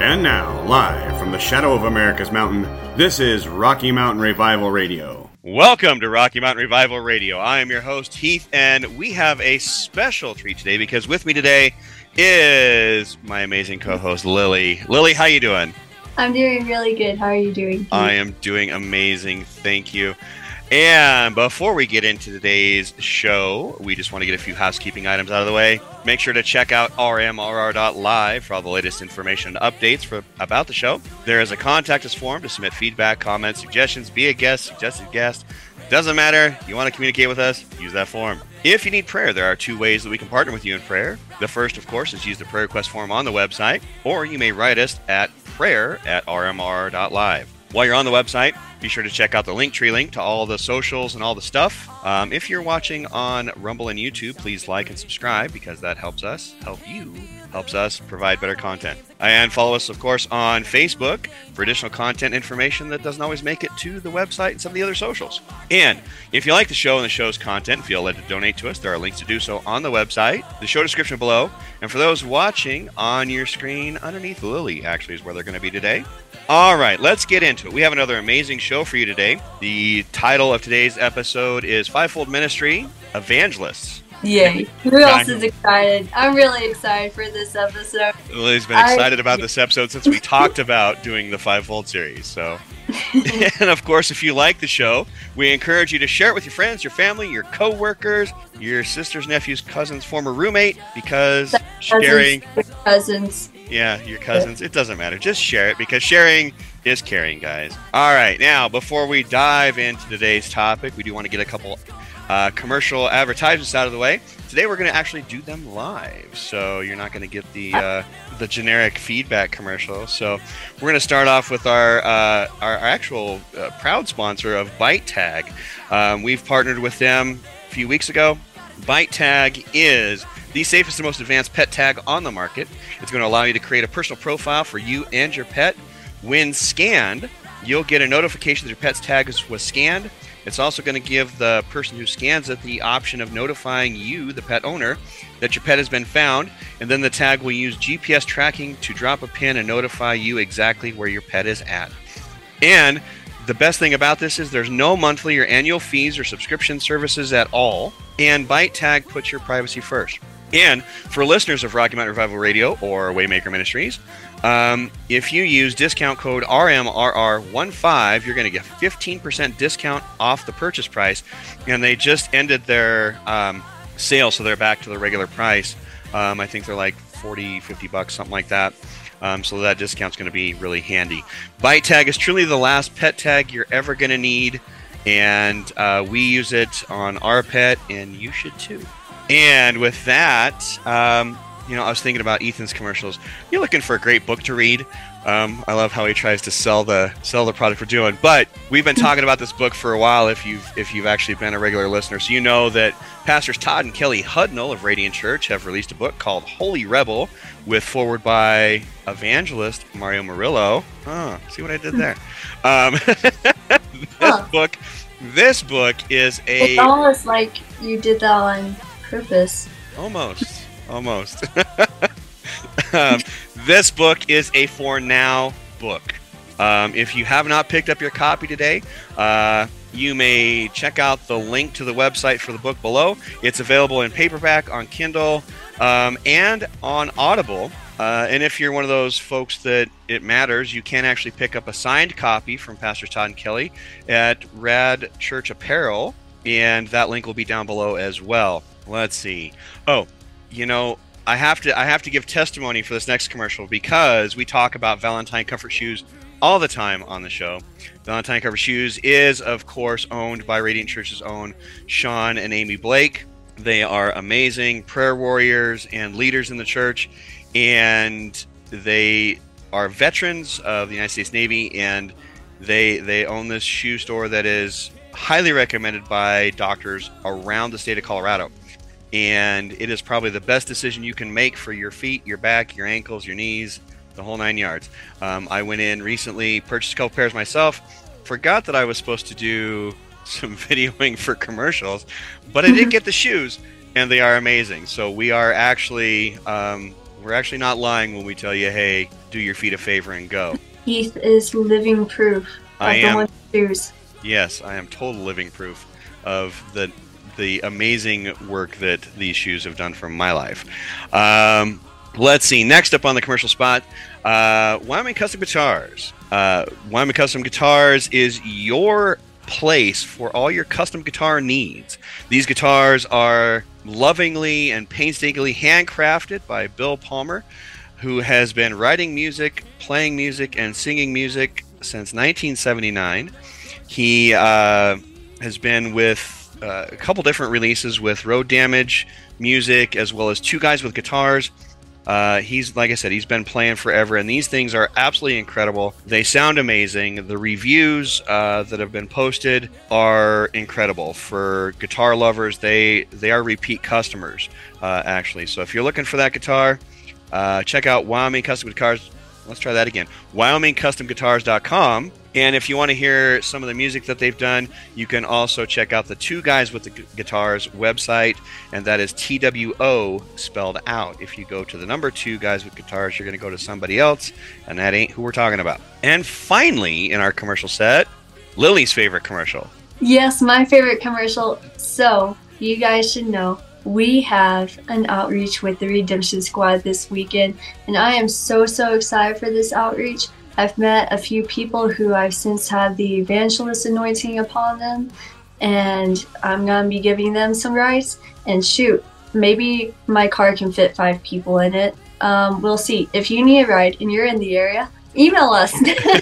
And now, live from the shadow of America's mountain, this is Rocky Mountain Revival Radio. Welcome to Rocky Mountain Revival Radio. I am your host, Heath, and we have a special treat today because with me today is my amazing co-host, Lily. Lily, how are you doing? I'm doing really good. How are you doing? Heath? I am doing amazing. Thank you. And before we get into today's show, we just want to get a few housekeeping items out of the way. Make sure to check out rmrr.live for all the latest information and updates for about the show. There is a contact us form to submit feedback, comments, suggestions, be a guest, suggested guest. Doesn't matter. You want to communicate with us? Use that form. If you need prayer, there are two ways that we can partner with you in prayer. The first, of course, is use the prayer request form on the website, or you may write us at prayer at rmr.live. While you're on the website, be sure to check out the link tree link to all the socials and all the stuff. Um, if you're watching on Rumble and YouTube, please like and subscribe because that helps us, help you, helps us provide better content. And follow us, of course, on Facebook for additional content information that doesn't always make it to the website and some of the other socials. And if you like the show and the show's content, feel led to donate to us, there are links to do so on the website, the show description below. And for those watching on your screen underneath, Lily actually is where they're going to be today. All right, let's get into it. We have another amazing show for you today. The title of today's episode is Fivefold Ministry Evangelists. Yay. Who else is excited? I'm really excited for this episode. Lily's been I- excited about this episode since we talked about doing the Fivefold series. So, and of course, if you like the show, we encourage you to share it with your friends, your family, your coworkers, your sisters, nephews, cousins, former roommate, because sharing, cousins. Yeah, your cousins, it doesn't matter. Just share it because sharing is caring, guys. All right, now before we dive into today's topic, we do want to get a couple uh, commercial advertisements out of the way. Today we're going to actually do them live, so you're not going to get the uh, the generic feedback commercial. So we're going to start off with our uh, our, actual uh, proud sponsor of ByteTag. Um, we've partnered with them a few weeks ago. ByteTag is the safest and most advanced pet tag on the market. It's going to allow you to create a personal profile for you and your pet. When scanned, you'll get a notification that your pet's tag was scanned. It's also going to give the person who scans it the option of notifying you, the pet owner, that your pet has been found. And then the tag will use GPS tracking to drop a pin and notify you exactly where your pet is at. And the best thing about this is there's no monthly or annual fees or subscription services at all. And ByteTag puts your privacy first. And for listeners of Rocky Mountain Revival Radio or Waymaker Ministries, um, if you use discount code RMRR15, you're going to get 15% discount off the purchase price. And they just ended their um, sale, so they're back to the regular price. Um, I think they're like 40, 50 bucks, something like that. Um, so that discount's going to be really handy. ByteTag is truly the last pet tag you're ever going to need, and uh, we use it on our pet, and you should too. And with that, um, you know, I was thinking about Ethan's commercials. You're looking for a great book to read. Um, I love how he tries to sell the sell the product we're doing. But we've been talking about this book for a while. If you've if you've actually been a regular listener, so you know that pastors Todd and Kelly Hudnall of Radiant Church have released a book called Holy Rebel, with forward by evangelist Mario Murillo. Oh, see what I did there? Um, this Huh. book, this book is a It's almost like you did that on purpose. Almost. Almost. um, this book is a for now book. Um, if you have not picked up your copy today, uh, you may check out the link to the website for the book below. It's available in paperback, on Kindle, um, and on Audible. Uh, and if you're one of those folks that it matters, you can actually pick up a signed copy from Pastor Todd and Kelly at Rad Church Apparel, and that link will be down below as well. Let's see. Oh, you know, I have to I have to give testimony for this next commercial because we talk about Valentine Comfort Shoes all the time on the show. Valentine Comfort Shoes is, of course, owned by Radiant Church's own Sean and Amy Blake. They are amazing prayer warriors and leaders in the church, and they are veterans of the United States Navy, and they they own this shoe store that is highly recommended by doctors around the state of Colorado. And it is probably the best decision you can make for your feet, your back, your ankles, your knees, the whole nine yards. Um, I went in recently, purchased a couple pairs myself. Forgot that I was supposed to do some videoing for commercials, but I did get the shoes, and they are amazing. So we are actually um, We're actually not lying when we tell you, hey, do your feet a favor and go. Heath is living proof of I am. shoes. Yes, I am total living proof of the the amazing work that these shoes have done for my life. Um, let's see. Next up on the commercial spot, uh, Wyoming Custom Guitars. Uh, Wyoming Custom Guitars is your place for all your custom guitar needs. These guitars are lovingly and painstakingly handcrafted by Bill Palmer, who has been writing music, playing music, and singing music since 1979. He uh, has been with uh, a couple different releases with Road Damage Music, as well as Two Guys with Guitars. Uh, he's like I said, he's been playing forever, and these things are absolutely incredible. They sound amazing. The reviews uh, that have been posted are incredible for guitar lovers. They they are repeat customers uh, actually. So if you're looking for that guitar, uh, check out Wyoming Custom Guitars. Let's try that again. WyomingCustomGuitars.com. And if you want to hear some of the music that they've done, you can also check out the Two Guys with the Gu- Guitars website, and that is TWO spelled out. If you go to the number Two Guys with Guitars, you're going to go to somebody else, and that ain't who we're talking about. And finally, in our commercial set, Lily's favorite commercial. Yes, my favorite commercial. So, you guys should know we have an outreach with the Redemption Squad this weekend, and I am so, so excited for this outreach. I've met a few people who I've since had the evangelist anointing upon them, and I'm going to be giving them some rides. And shoot, maybe my car can fit five people in it. Um, we'll see. If you need a ride and you're in the area, email us.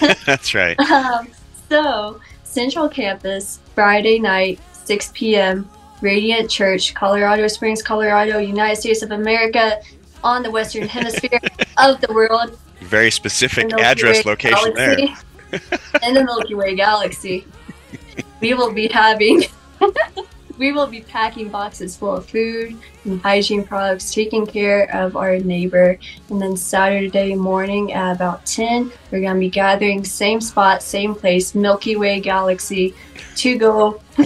That's right. Um, so, Central Campus, Friday night, 6 p.m., Radiant Church, Colorado Springs, Colorado, United States of America, on the Western Hemisphere of the world. Very specific the address Way location there. in the Milky Way galaxy. We will be having, we will be packing boxes full of food and hygiene products, taking care of our neighbor. And then Saturday morning at about 10, we're going to be gathering, same spot, same place, Milky Way galaxy, to go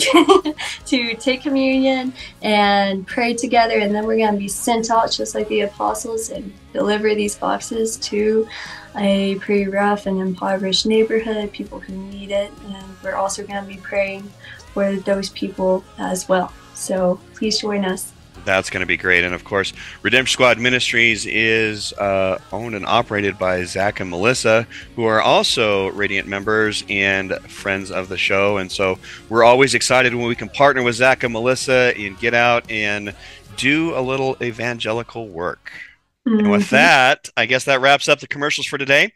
to take communion and pray together. And then we're going to be sent out just like the apostles and deliver these boxes to a pretty rough and impoverished neighborhood, people who need it, and we're also going to be praying for those people as well. So please join us. That's going to be great. And of course, Redemption Squad Ministries is uh, owned and operated by Zach and Melissa, who are also Radiant members and friends of the show. And so we're always excited when we can partner with Zach and Melissa and get out and do a little evangelical work. And with Mhm. that, I guess that wraps up the commercials for today.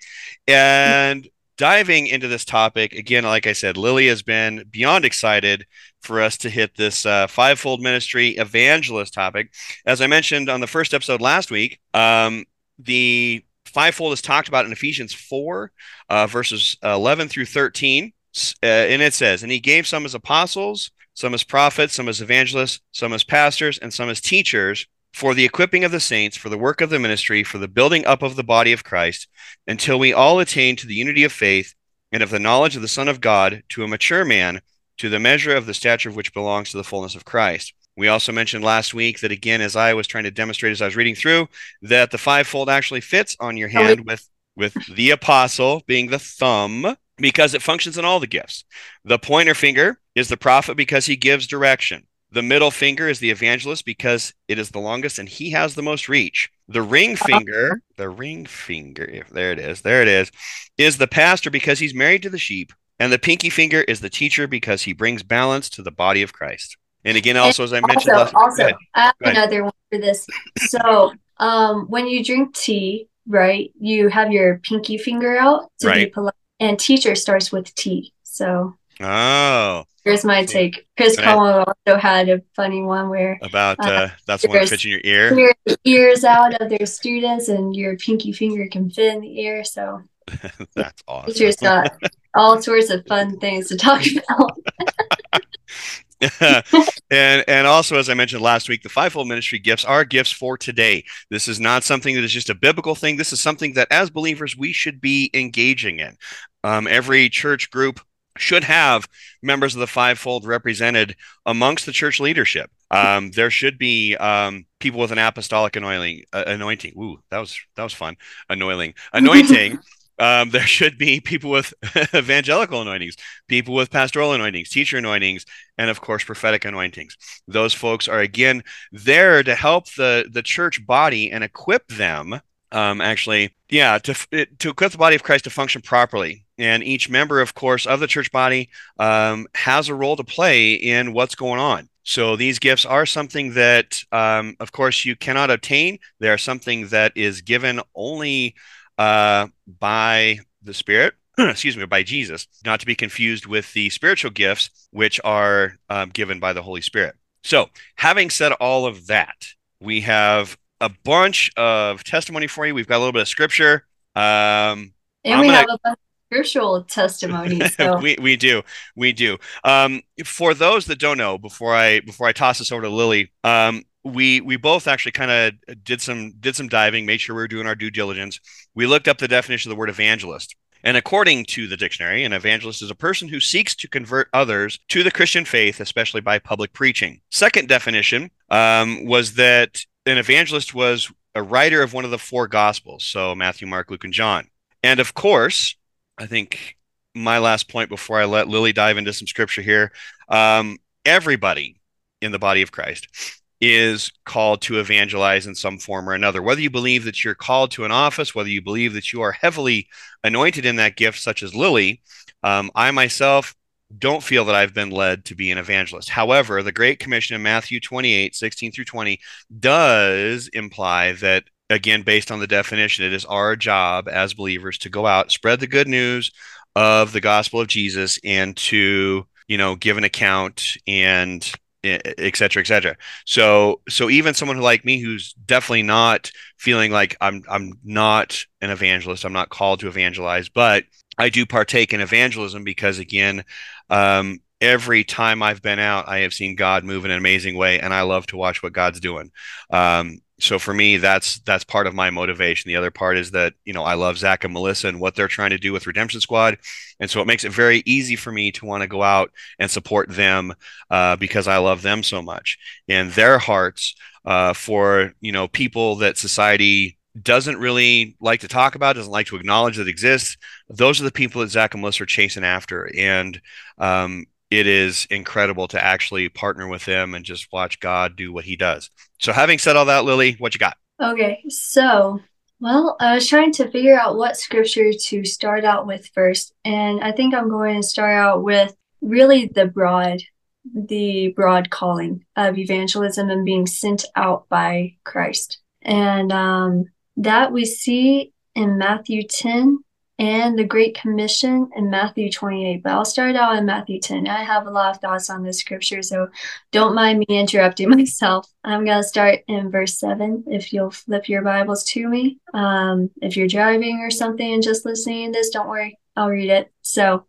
And diving into this topic, again, like I said, Lily has been beyond excited for us to hit this uh, fivefold ministry evangelist topic. As I mentioned on the first episode last week, um, the fivefold is talked about in Ephesians 4, uh, verses 11 through 13. Uh, and it says, And he gave some as apostles, some as prophets, some as evangelists, some as pastors, and some as teachers for the equipping of the saints, for the work of the ministry, for the building up of the body of Christ, until we all attain to the unity of faith and of the knowledge of the Son of God, to a mature man, to the measure of the stature of which belongs to the fullness of Christ. We also mentioned last week that, again, as I was trying to demonstrate as I was reading through, that the fivefold actually fits on your hand with, with the apostle being the thumb because it functions in all the gifts. The pointer finger is the prophet because he gives direction. The middle finger is the evangelist because it is the longest and he has the most reach. The ring finger, the ring finger, if there it is, there it is, is the pastor because he's married to the sheep. And the pinky finger is the teacher because he brings balance to the body of Christ. And again, also, as I mentioned Also, last also, ahead. I have another one for this. So, um, when you drink tea, right, you have your pinky finger out to be Right. polite, and teacher starts with T. So, Oh, here's my See. take. Chris. Como also had a funny one where about Uh, uh, that's the one fits in your ear. the ears out of their students, and your pinky finger can fit in the ear. So, That's awesome. teachers got all sorts of fun things to talk about. and and also as I mentioned last week, the fivefold ministry gifts are gifts for today. This is not something that is just a biblical thing. This is something that as believers we should be engaging in. Um, every church group should have members of the fivefold represented amongst the church leadership. Um, there should be um, people with an apostolic anointing. Uh, anointing. Ooh, that was that was fun. Anointing. Anointing. um, there should be people with evangelical anointings, people with pastoral anointings, teacher anointings, and of course prophetic anointings. Those folks are again there to help the the church body and equip them. Um, actually, yeah, to to equip the body of Christ to function properly. And each member, of course, of the church body um, has a role to play in what's going on. So these gifts are something that, um, of course, you cannot obtain. They are something that is given only uh, by the Spirit, excuse me, by Jesus, not to be confused with the spiritual gifts, which are um, given by the Holy Spirit. So, having said all of that, we have a bunch of testimony for you. We've got a little bit of scripture. Um, and I'm we gonna... have a bunch of scriptural testimonies. So. we, we do. We do. Um, for those that don't know, before I before I toss this over to Lily, um, we we both actually kind of did some did some diving, made sure we were doing our due diligence. We looked up the definition of the word evangelist. And according to the dictionary, an evangelist is a person who seeks to convert others to the Christian faith, especially by public preaching. Second definition um, was that an evangelist was a writer of one of the four gospels, so Matthew, Mark, Luke, and John. And of course, I think my last point before I let Lily dive into some scripture here um, everybody in the body of Christ is called to evangelize in some form or another. Whether you believe that you're called to an office, whether you believe that you are heavily anointed in that gift, such as Lily, um, I myself don't feel that I've been led to be an evangelist. However, the Great Commission in Matthew 28, 16 through 20 does imply that, again, based on the definition, it is our job as believers to go out, spread the good news of the gospel of Jesus, and to, you know, give an account and et cetera, et cetera. So, so even someone who like me, who's definitely not feeling like I'm, I'm not an evangelist, I'm not called to evangelize, but I do partake in evangelism because, again, um, every time I've been out, I have seen God move in an amazing way, and I love to watch what God's doing. Um, so for me, that's that's part of my motivation. The other part is that you know I love Zach and Melissa and what they're trying to do with Redemption Squad, and so it makes it very easy for me to want to go out and support them uh, because I love them so much and their hearts uh, for you know people that society doesn't really like to talk about, doesn't like to acknowledge that exists. Those are the people that Zach and Melissa are chasing after, and um, it is incredible to actually partner with them and just watch God do what He does. So, having said all that, Lily, what you got? Okay, so well, I was trying to figure out what scripture to start out with first, and I think I'm going to start out with really the broad, the broad calling of evangelism and being sent out by Christ, and um, that we see in Matthew 10 and the Great Commission in Matthew 28. But I'll start out in Matthew 10. I have a lot of thoughts on this scripture, so don't mind me interrupting myself. I'm going to start in verse 7. If you'll flip your Bibles to me, um, if you're driving or something and just listening to this, don't worry, I'll read it. So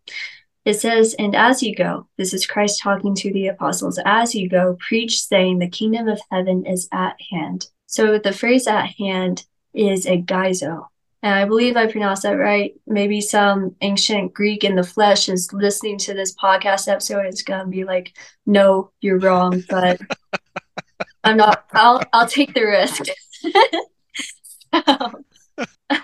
it says, And as you go, this is Christ talking to the apostles, as you go, preach, saying, The kingdom of heaven is at hand. So the phrase at hand is a egizo and I believe I pronounced that right. Maybe some ancient Greek in the flesh is listening to this podcast episode. It's gonna be like, "No, you're wrong," but I'm not. I'll I'll take the risk. so,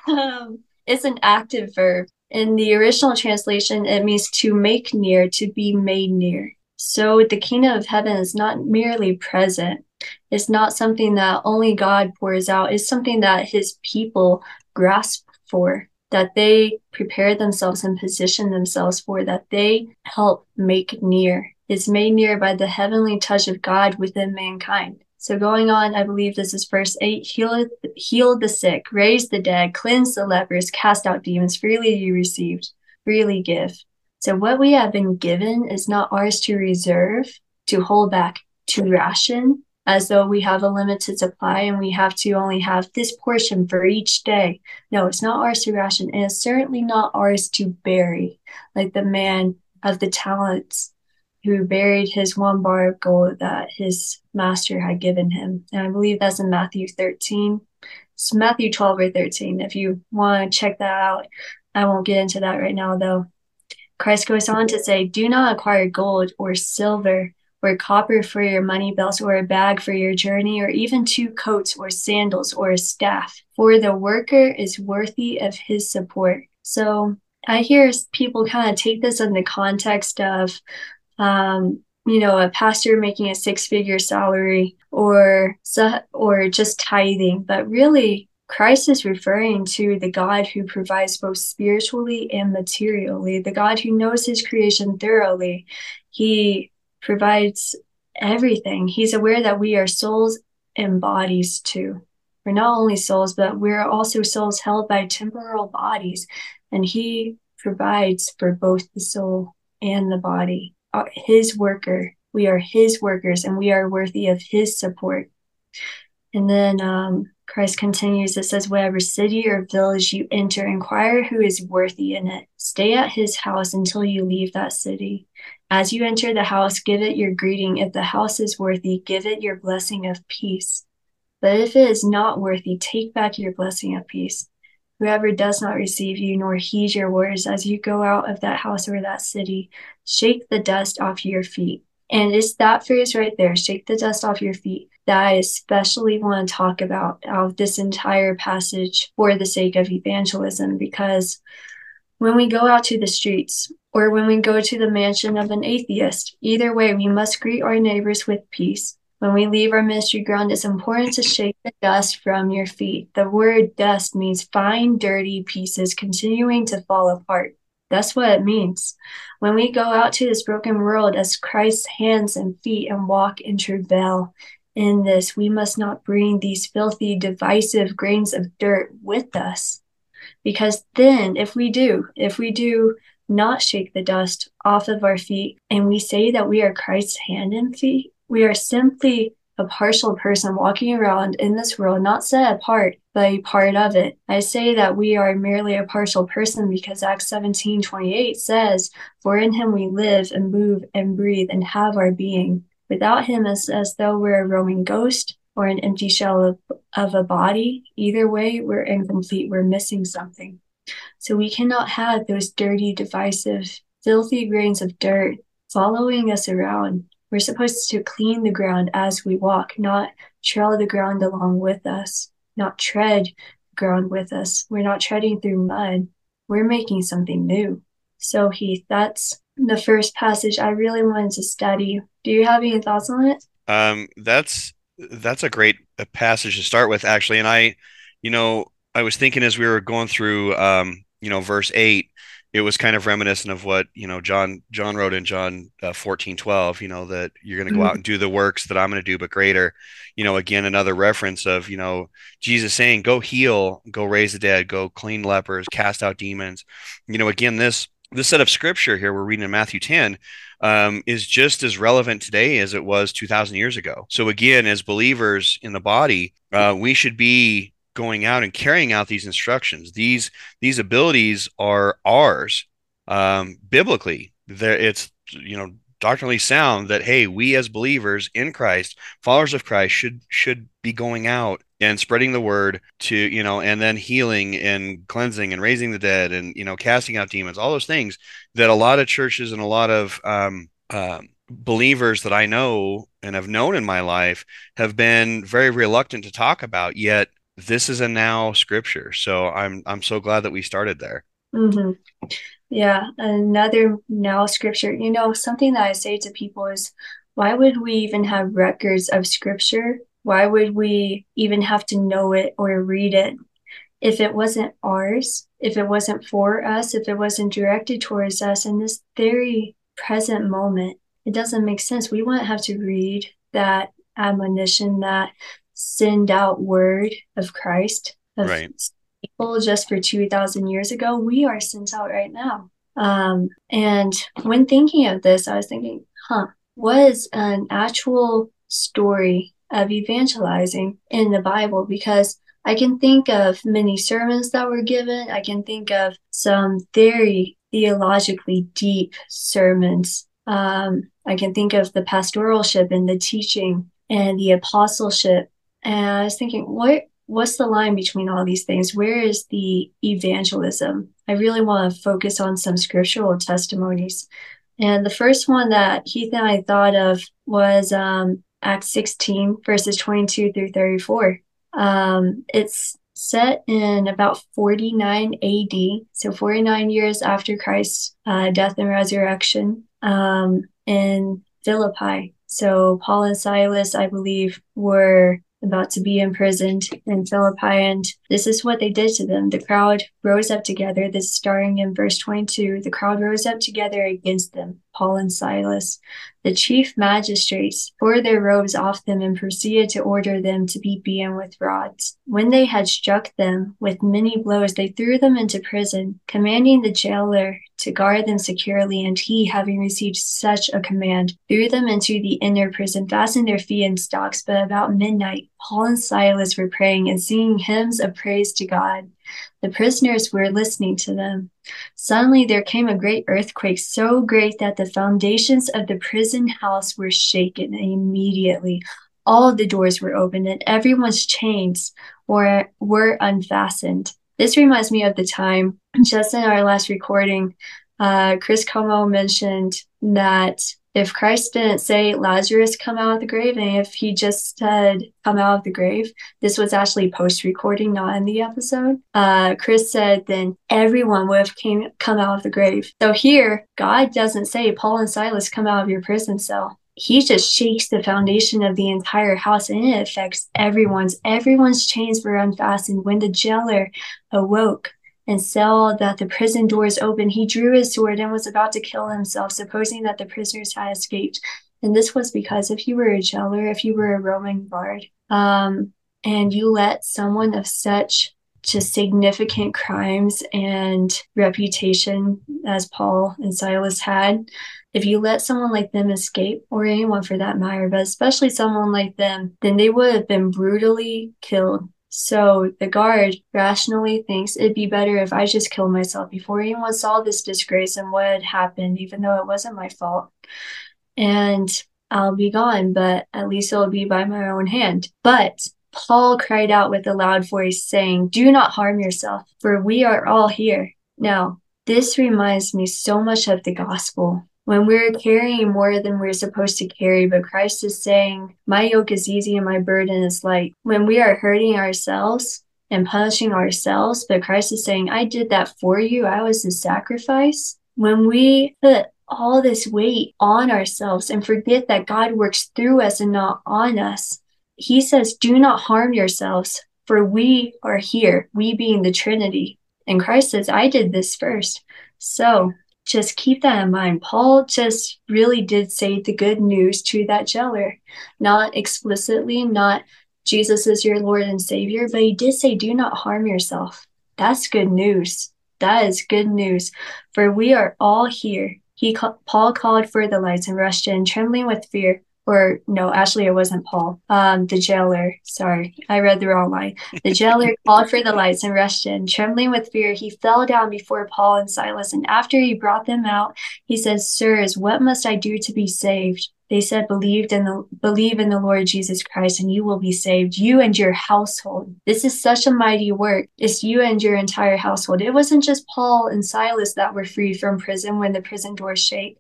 um, it's an active verb. In the original translation, it means to make near, to be made near. So the kingdom of heaven is not merely present. It's not something that only God pours out. It's something that his people grasp for, that they prepare themselves and position themselves for, that they help make near. Is made near by the heavenly touch of God within mankind. So going on, I believe this is verse 8 heal, heal the sick, raise the dead, cleanse the lepers, cast out demons. Freely you received, freely give. So what we have been given is not ours to reserve, to hold back, to ration, as though we have a limited supply and we have to only have this portion for each day. No, it's not ours to ration, and it's certainly not ours to bury, like the man of the talents who buried his one bar of gold that his master had given him. And I believe that's in Matthew 13. It's Matthew 12 or 13. If you want to check that out, I won't get into that right now, though. Christ goes on to say, Do not acquire gold or silver or copper for your money belt, or a bag for your journey or even two coats or sandals or a staff, for the worker is worthy of his support. So I hear people kind of take this in the context of, um, you know, a pastor making a six-figure salary or or just tithing, but really Christ is referring to the God who provides both spiritually and materially, the God who knows his creation thoroughly. He provides everything. He's aware that we are souls and bodies too. We're not only souls, but we're also souls held by temporal bodies. And he provides for both the soul and the body. Uh, his worker. We are his workers and we are worthy of his support. And then um, Christ continues, it says, Whatever city or village you enter, inquire who is worthy in it. Stay at his house until you leave that city. As you enter the house, give it your greeting. If the house is worthy, give it your blessing of peace. But if it is not worthy, take back your blessing of peace. Whoever does not receive you nor heed your words as you go out of that house or that city, shake the dust off your feet. And it's that phrase right there, shake the dust off your feet, that I especially want to talk about out of this entire passage for the sake of evangelism, because when we go out to the streets or when we go to the mansion of an atheist, either way, we must greet our neighbors with peace. When we leave our ministry ground, it's important to shake the dust from your feet. The word dust means fine, dirty pieces continuing to fall apart. That's what it means. When we go out to this broken world as Christ's hands and feet and walk in travail in this, we must not bring these filthy, divisive grains of dirt with us. Because then, if we do, if we do not shake the dust off of our feet and we say that we are Christ's hand and feet, we are simply a partial person walking around in this world, not set apart, but a part of it. I say that we are merely a partial person because Acts 17 28 says, For in him we live and move and breathe and have our being. Without him, as, as though we're a roaming ghost or an empty shell of, of a body. Either way, we're incomplete. We're missing something. So we cannot have those dirty, divisive, filthy grains of dirt following us around we're supposed to clean the ground as we walk, not trail the ground along with us, not tread the ground with us. We're not treading through mud. We're making something new. So, Heath, that's the first passage I really wanted to study. Do you have any thoughts on it? Um, that's that's a great passage to start with, actually. And I, you know, I was thinking as we were going through, um, you know, verse eight, it was kind of reminiscent of what you know John John wrote in John uh, 14 12 you know that you're going to go mm-hmm. out and do the works that I'm going to do but greater you know again another reference of you know Jesus saying go heal go raise the dead go clean lepers cast out demons you know again this this set of scripture here we're reading in Matthew 10 um, is just as relevant today as it was 2000 years ago so again as believers in the body uh, we should be going out and carrying out these instructions. These these abilities are ours um, biblically. There, it's you know doctrinally sound that hey, we as believers in Christ, followers of Christ, should should be going out and spreading the word to you know, and then healing and cleansing and raising the dead and you know casting out demons, all those things that a lot of churches and a lot of um, um, believers that I know and have known in my life have been very reluctant to talk about. Yet this is a now scripture. So I'm I'm so glad that we started there. Mm-hmm. Yeah, another now scripture. You know, something that I say to people is, why would we even have records of scripture? Why would we even have to know it or read it if it wasn't ours? If it wasn't for us? If it wasn't directed towards us in this very present moment? It doesn't make sense. We wouldn't have to read that admonition, that send out word of Christ of right. people just for 2000 years ago we are sent out right now um, and when thinking of this i was thinking huh was an actual story of evangelizing in the bible because i can think of many sermons that were given i can think of some very theologically deep sermons um, i can think of the pastoralship and the teaching and the apostleship and I was thinking, what what's the line between all these things? Where is the evangelism? I really want to focus on some scriptural testimonies. And the first one that Heath and I thought of was um, Acts 16, verses 22 through 34. Um, it's set in about 49 AD, so 49 years after Christ's uh, death and resurrection um, in Philippi. So Paul and Silas, I believe, were about to be imprisoned in Philippi, and this is what they did to them. The crowd rose up together. This starting in verse 22. The crowd rose up together against them, Paul and Silas. The chief magistrates tore their robes off them and proceeded to order them to be beaten with rods. When they had struck them with many blows, they threw them into prison, commanding the jailer to guard them securely. And he, having received such a command, threw them into the inner prison, fastened their feet in stocks. But about midnight, Paul and Silas were praying and singing hymns of praise to God. The prisoners were listening to them. Suddenly there came a great earthquake, so great that the foundations of the prison house were shaken, immediately all the doors were opened and everyone's chains were, were unfastened. This reminds me of the time just in our last recording, uh, Chris Como mentioned that if Christ didn't say Lazarus come out of the grave, and if he just said come out of the grave, this was actually post recording, not in the episode. Uh, Chris said then everyone would have came come out of the grave. So here, God doesn't say Paul and Silas come out of your prison cell. He just shakes the foundation of the entire house and it affects everyone's. Everyone's chains were unfastened when the jailer awoke and saw that the prison doors open, he drew his sword and was about to kill himself, supposing that the prisoners had escaped. And this was because if you were a jailer, if you were a Roman guard, um, and you let someone of such just significant crimes and reputation as Paul and Silas had, if you let someone like them escape, or anyone for that matter, but especially someone like them, then they would have been brutally killed so the guard rationally thinks it'd be better if I just killed myself before anyone saw this disgrace and what had happened, even though it wasn't my fault. And I'll be gone, but at least it'll be by my own hand. But Paul cried out with a loud voice, saying, Do not harm yourself, for we are all here. Now, this reminds me so much of the gospel when we're carrying more than we're supposed to carry, but Christ is saying, My yoke is easy and my burden is light. When we are hurting ourselves and punishing ourselves, but Christ is saying, I did that for you, I was the sacrifice. When we put all this weight on ourselves and forget that God works through us and not on us, He says, Do not harm yourselves, for we are here, we being the Trinity. And Christ says, I did this first. So just keep that in mind. Paul just really did say the good news to that jailer, not explicitly, not Jesus is your Lord and Savior, but he did say, do not harm yourself. That's good news. That is good news. For we are all here. He Paul called for the lights and rushed in, trembling with fear or no, actually, it wasn't Paul. Um, the jailer. Sorry, I read the wrong line. The jailer called for the lights and rushed in. Trembling with fear, he fell down before Paul and Silas. And after he brought them out, he said, Sirs, what must I do to be saved? They said, Believed in the believe in the Lord Jesus Christ, and you will be saved, you and your household. This is such a mighty work. It's you and your entire household. It wasn't just Paul and Silas that were freed from prison when the prison doors shake.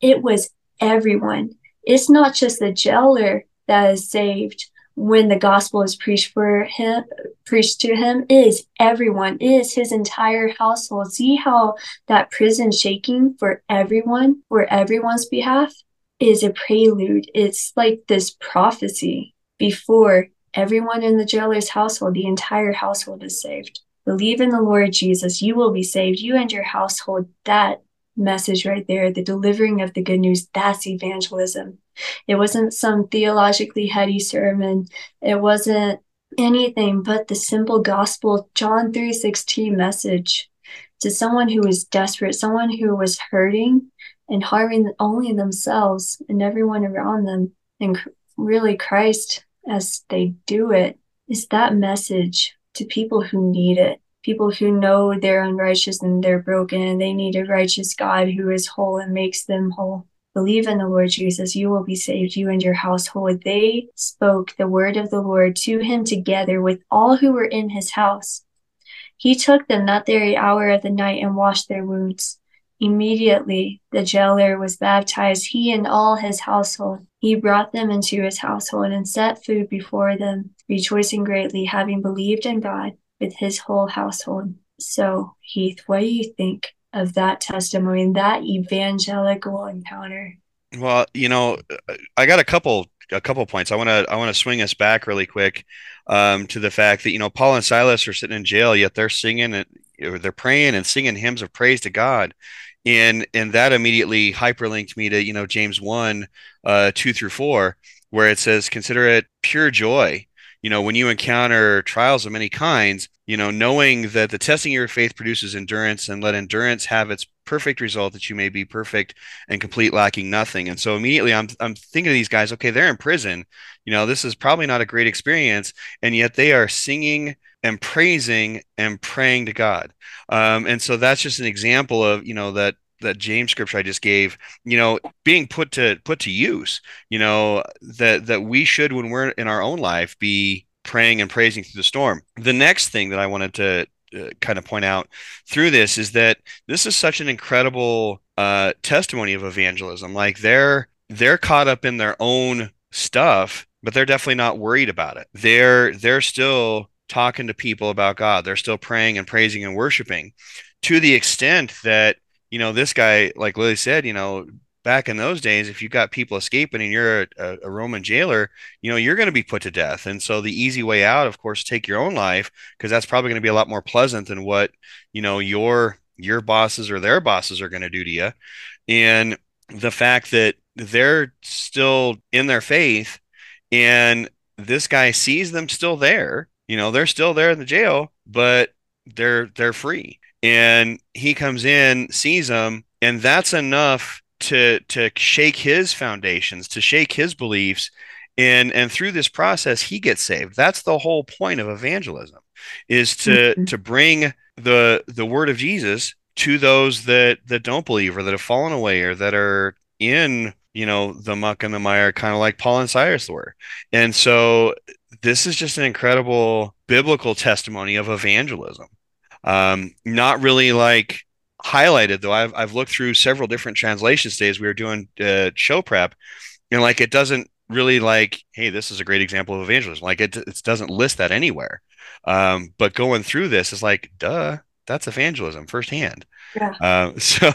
It was everyone it's not just the jailer that is saved when the gospel is preached for him preached to him. Is everyone. Is his entire household. See how that prison shaking for everyone for everyone's behalf is a prelude. It's like this prophecy before everyone in the jailer's household the entire household is saved. Believe in the lord jesus. You will be saved. You and your household that message right there, the delivering of the good news, that's evangelism. It wasn't some theologically heady sermon. It wasn't anything but the simple gospel John 3:16 message to someone who was desperate, someone who was hurting and harming only themselves and everyone around them. And really Christ as they do it is that message to people who need it people who know they're unrighteous and they're broken and they need a righteous God who is whole and makes them whole. Believe in the Lord Jesus, you will be saved, you and your household. They spoke the word of the Lord to him together with all who were in his house. He took them that very hour of the night and washed their wounds. Immediately the jailer was baptized, he and all his household. He brought them into his household and set food before them, rejoicing greatly, having believed in God with his whole household. So, Heath, what do you think of that testimony and that evangelical encounter? Well, you know, I got a couple a couple points. I want to I want to swing us back really quick um, to the fact that you know Paul and Silas are sitting in jail, yet they're singing and they're praying and singing hymns of praise to God, and and that immediately hyperlinked me to you know James one, uh, two through four, where it says, "Consider it pure joy." You know, when you encounter trials of many kinds, you know, knowing that the testing of your faith produces endurance, and let endurance have its perfect result that you may be perfect and complete, lacking nothing. And so immediately I'm I'm thinking of these guys. Okay, they're in prison. You know, this is probably not a great experience, and yet they are singing and praising and praying to God. Um, and so that's just an example of you know that that James scripture I just gave, you know, being put to put to use, you know, that that we should when we're in our own life be praying and praising through the storm. The next thing that I wanted to uh, kind of point out through this is that this is such an incredible uh, testimony of evangelism. Like they're they're caught up in their own stuff, but they're definitely not worried about it. They're they're still talking to people about God. They're still praying and praising and worshiping to the extent that you know, this guy, like Lily said, you know, back in those days, if you got people escaping and you're a, a Roman jailer, you know, you're going to be put to death. And so the easy way out, of course, take your own life because that's probably going to be a lot more pleasant than what, you know, your your bosses or their bosses are going to do to you. And the fact that they're still in their faith and this guy sees them still there, you know, they're still there in the jail, but they're they're free and he comes in, sees them, and that's enough to to shake his foundations, to shake his beliefs, and and through this process he gets saved. That's the whole point of evangelism, is to mm-hmm. to bring the the word of Jesus to those that that don't believe or that have fallen away or that are in you know the muck and the mire kind of like paul and Silas were and so this is just an incredible biblical testimony of evangelism um, not really like highlighted though. I've I've looked through several different translation days. We were doing uh, show prep, and like it doesn't really like, hey, this is a great example of evangelism. Like it it doesn't list that anywhere. Um, but going through this is like, duh, that's evangelism firsthand. Yeah. Uh, so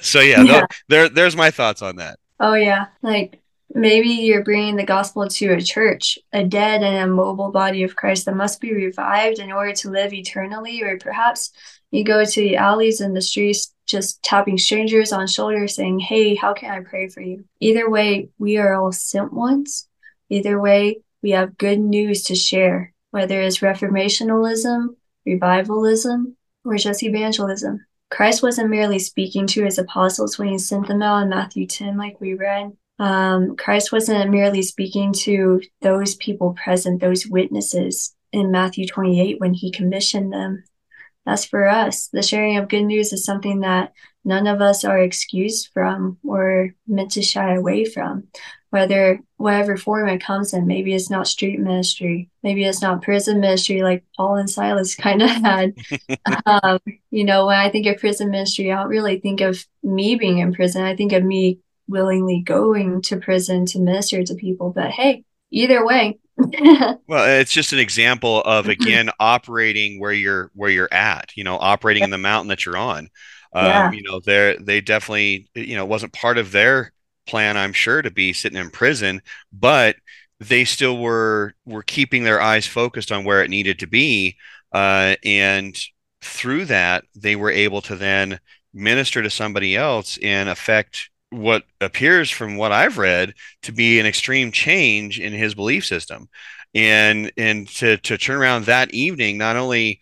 so yeah, yeah. there there's my thoughts on that. Oh yeah, like Maybe you're bringing the gospel to a church, a dead and immobile body of Christ that must be revived in order to live eternally, or perhaps you go to the alleys and the streets just tapping strangers on shoulders saying, Hey, how can I pray for you? Either way, we are all sent ones. Either way, we have good news to share, whether it's reformationalism, revivalism, or just evangelism. Christ wasn't merely speaking to his apostles when he sent them out in Matthew 10, like we read um, Christ wasn't merely speaking to those people present, those witnesses in Matthew 28 when he commissioned them. That's for us. The sharing of good news is something that none of us are excused from or meant to shy away from, whether whatever form it comes in. Maybe it's not street ministry, maybe it's not prison ministry like Paul and Silas kind of had. um, you know, when I think of prison ministry, I don't really think of me being in prison. I think of me willingly going to prison to minister to people. But hey, either way. well, it's just an example of again operating where you're where you're at. You know, operating in the mountain that you're on. Um, yeah. You know, they they definitely you know wasn't part of their plan. I'm sure to be sitting in prison, but they still were were keeping their eyes focused on where it needed to be, uh, and through that they were able to then minister to somebody else and affect what appears from what I've read to be an extreme change in his belief system. And and to to turn around that evening, not only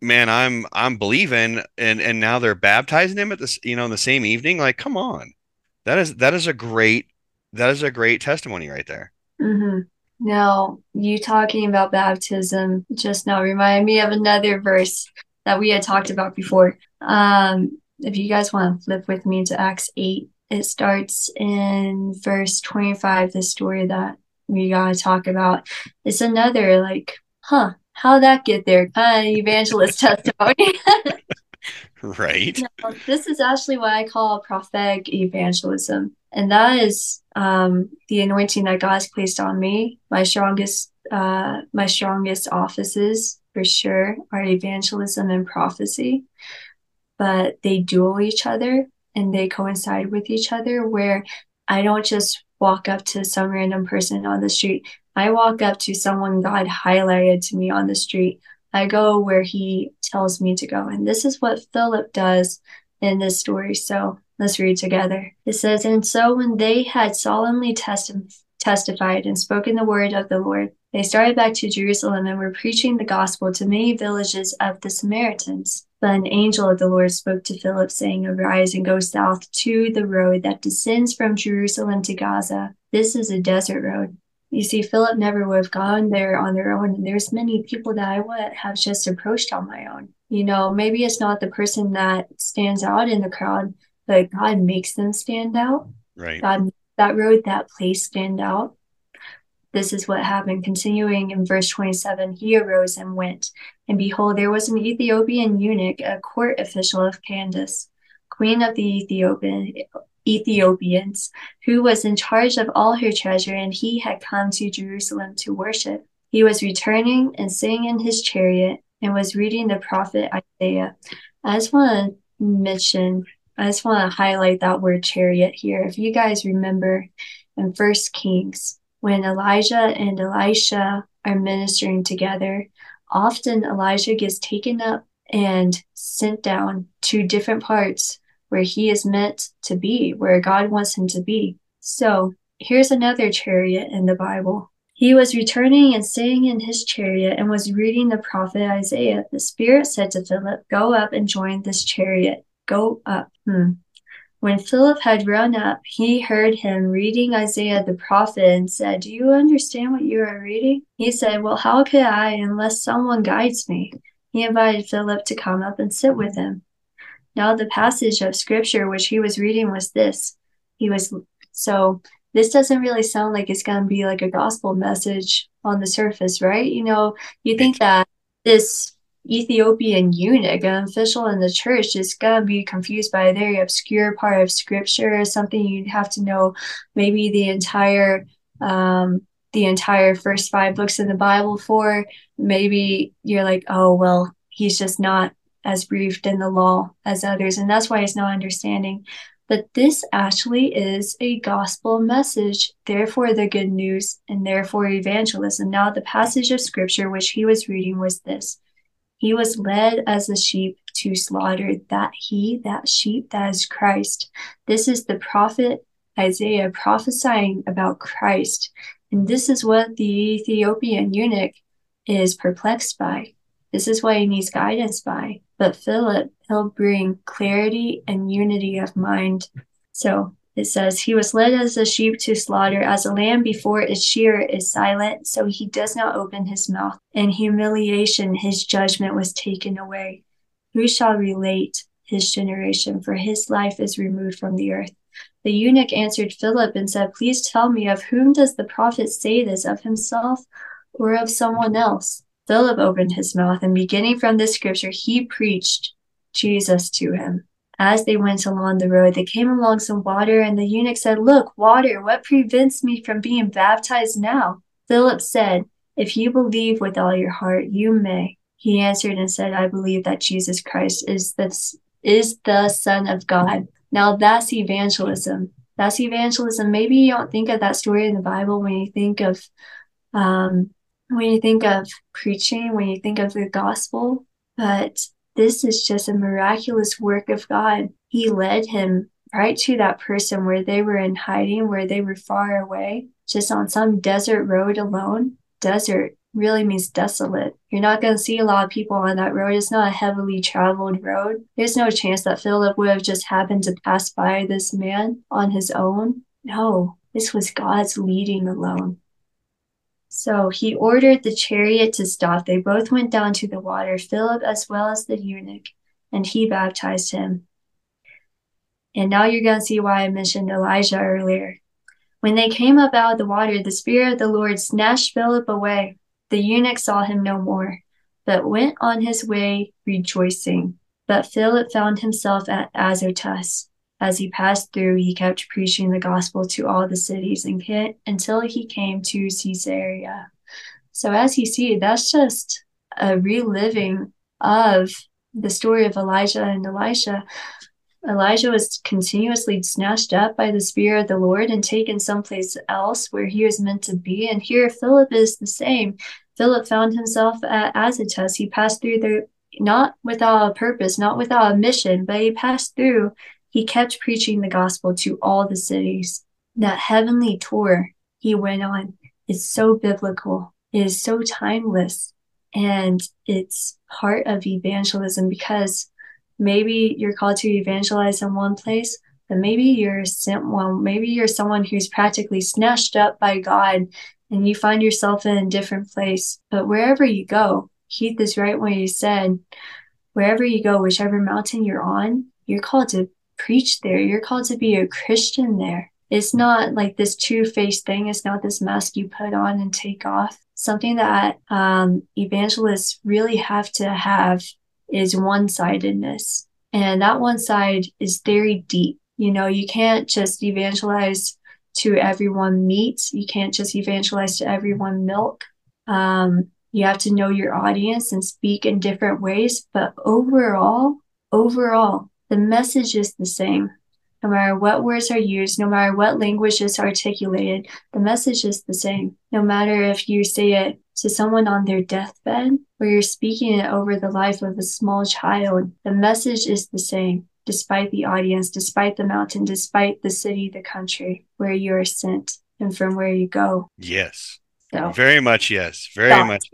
man, I'm I'm believing and and now they're baptizing him at this, you know, in the same evening. Like, come on. That is that is a great that is a great testimony right there. Mm-hmm. Now, you talking about baptism just now reminded me of another verse that we had talked about before. Um, if you guys want to flip with me to Acts 8, it starts in verse 25, the story that we gotta talk about. It's another like, huh, how'd that get there? Kind of evangelist testimony. right. No, this is actually what I call prophetic evangelism. And that is um, the anointing that God has placed on me. My strongest, uh, my strongest offices for sure are evangelism and prophecy, but they duel each other and they coincide with each other. Where I don't just walk up to some random person on the street. I walk up to someone God highlighted to me on the street. I go where he tells me to go. And this is what Philip does in this story. So let's read together. It says, And so when they had solemnly testi- testified and spoken the word of the Lord, they started back to Jerusalem and were preaching the gospel to many villages of the Samaritans. But an angel of the Lord spoke to Philip, saying, Arise and go south to the road that descends from Jerusalem to Gaza. This is a desert road. You see, Philip never would have gone there on their own, and there's many people that I would have just approached on my own. You know, maybe it's not the person that stands out in the crowd, but God makes them stand out. Right. God that road, that place stand out. This is what happened. Continuing in verse 27, he arose and went. And behold, there was an Ethiopian eunuch, a court official of Candace, queen of the Ethiopian, Ethiopians, who was in charge of all her treasure, and he had come to Jerusalem to worship. He was returning and sitting in his chariot and was reading the prophet Isaiah. I just want to mention, I just want to highlight that word chariot here. If you guys remember in First Kings, when Elijah and Elisha are ministering together, often Elijah gets taken up and sent down to different parts where he is meant to be, where God wants him to be. So here's another chariot in the Bible. He was returning and sitting in his chariot and was reading the prophet Isaiah. The Spirit said to Philip, Go up and join this chariot. Go up. Hmm. When Philip had run up, he heard him reading Isaiah the prophet and said, Do you understand what you are reading? He said, Well, how could I unless someone guides me? He invited Philip to come up and sit with him. Now, the passage of scripture which he was reading was this. He was so this doesn't really sound like it's going to be like a gospel message on the surface, right? You know, you think that this Ethiopian eunuch, an official in the church, is going to be confused by a very obscure part of scripture, something you'd have to know maybe the entire um, the entire first five books in the Bible for. Maybe you're like, oh well, he's just not as briefed in the law as others, and that's why he's not understanding. But this actually is a gospel message, therefore, the good news, and therefore evangelism. Now, the passage of scripture which he was reading was this He was led as a sheep to slaughter, that he, that sheep, that is Christ. This is the prophet Isaiah prophesying about Christ. And this is what the Ethiopian eunuch is perplexed by. This is what he needs guidance by. But Philip, he'll bring clarity and unity of mind. So it says, He was led as a sheep to slaughter, as a lamb before its shearer is silent, so he does not open his mouth. In humiliation, his judgment was taken away. Who shall relate his generation? For his life is removed from the earth. The eunuch answered Philip and said, Please tell me, of whom does the prophet say this, of himself or of someone else? Philip opened his mouth, and beginning from this scripture, he preached Jesus to him. As they went along the road, they came along some water, and the eunuch said, Look, water, what prevents me from being baptized now? Philip said, If you believe with all your heart, you may. He answered and said, I believe that Jesus Christ is the, is the Son of God. Now that's evangelism. That's evangelism. Maybe you don't think of that story in the Bible when you think of um, when you think of preaching, when you think of the gospel, but this is just a miraculous work of God. He led him right to that person where they were in hiding, where they were far away, just on some desert road alone. Desert really means desolate. You're not going to see a lot of people on that road. It's not a heavily traveled road. There's no chance that Philip would have just happened to pass by this man on his own. No, this was God's leading alone. So he ordered the chariot to stop. They both went down to the water, Philip as well as the eunuch, and he baptized him. And now you're going to see why I mentioned Elijah earlier. When they came up out of the water, the Spirit of the Lord snatched Philip away. The eunuch saw him no more, but went on his way rejoicing. But Philip found himself at Azotus. As he passed through, he kept preaching the gospel to all the cities and until he came to Caesarea. So, as you see, that's just a reliving of the story of Elijah and Elisha. Elijah was continuously snatched up by the Spirit of the Lord and taken someplace else where he was meant to be. And here, Philip is the same. Philip found himself uh, at Azotus. He passed through there not without a purpose, not without a mission, but he passed through. He kept preaching the gospel to all the cities. That heavenly tour he went on is so biblical. It is so timeless. And it's part of evangelism because maybe you're called to evangelize in one place, but maybe you're sent one, maybe you're someone who's practically snatched up by God and you find yourself in a different place. But wherever you go, Heath is right when he said, wherever you go, whichever mountain you're on, you're called to preach there. You're called to be a Christian there. It's not like this two faced thing. It's not this mask you put on and take off. Something that um, evangelists really have to have is one sidedness. And that one side is very deep. You know, you can't just evangelize to everyone meat. You can't just evangelize to everyone milk. Um, you have to know your audience and speak in different ways. But overall, overall, the message is the same. No matter what words are used, no matter what language is articulated, the message is the same. No matter if you say it to someone on their deathbed or you're speaking it over the life of a small child, the message is the same, despite the audience, despite the mountain, despite the city, the country where you are sent and from where you go. Yes. So, very much yes. Very much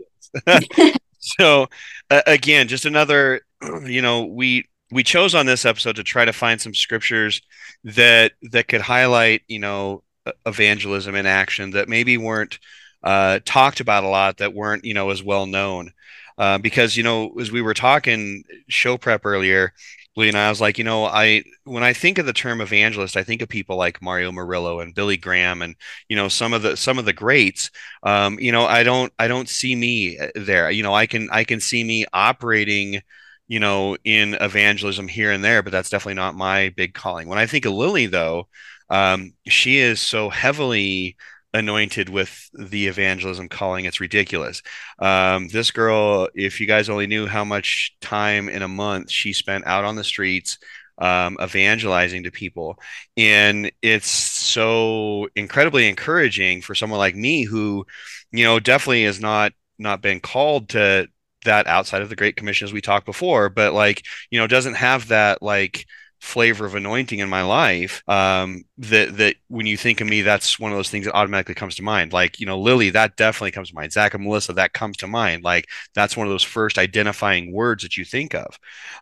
yes. so uh, again, just another you know, we we chose on this episode to try to find some scriptures that that could highlight you know evangelism in action that maybe weren't uh, talked about a lot that weren't you know as well known uh, because you know as we were talking show prep earlier Lee and I was like, you know, I when I think of the term evangelist, I think of people like Mario Murillo and Billy Graham, and you know some of the some of the greats. Um, you know, I don't I don't see me uh, there. You know, I can I can see me operating you know, in evangelism here and there, but that's definitely not my big calling. When I think of Lily, though, um, she is so heavily anointed with the evangelism calling it's ridiculous um, this girl if you guys only knew how much time in a month she spent out on the streets um, evangelizing to people and it's so incredibly encouraging for someone like me who you know definitely has not not been called to that outside of the Great Commission as we talked before, but like, you know, doesn't have that like flavor of anointing in my life um that that when you think of me that's one of those things that automatically comes to mind. Like you know lily that definitely comes to mind. Zach and melissa that comes to mind. Like that's one of those first identifying words that you think of.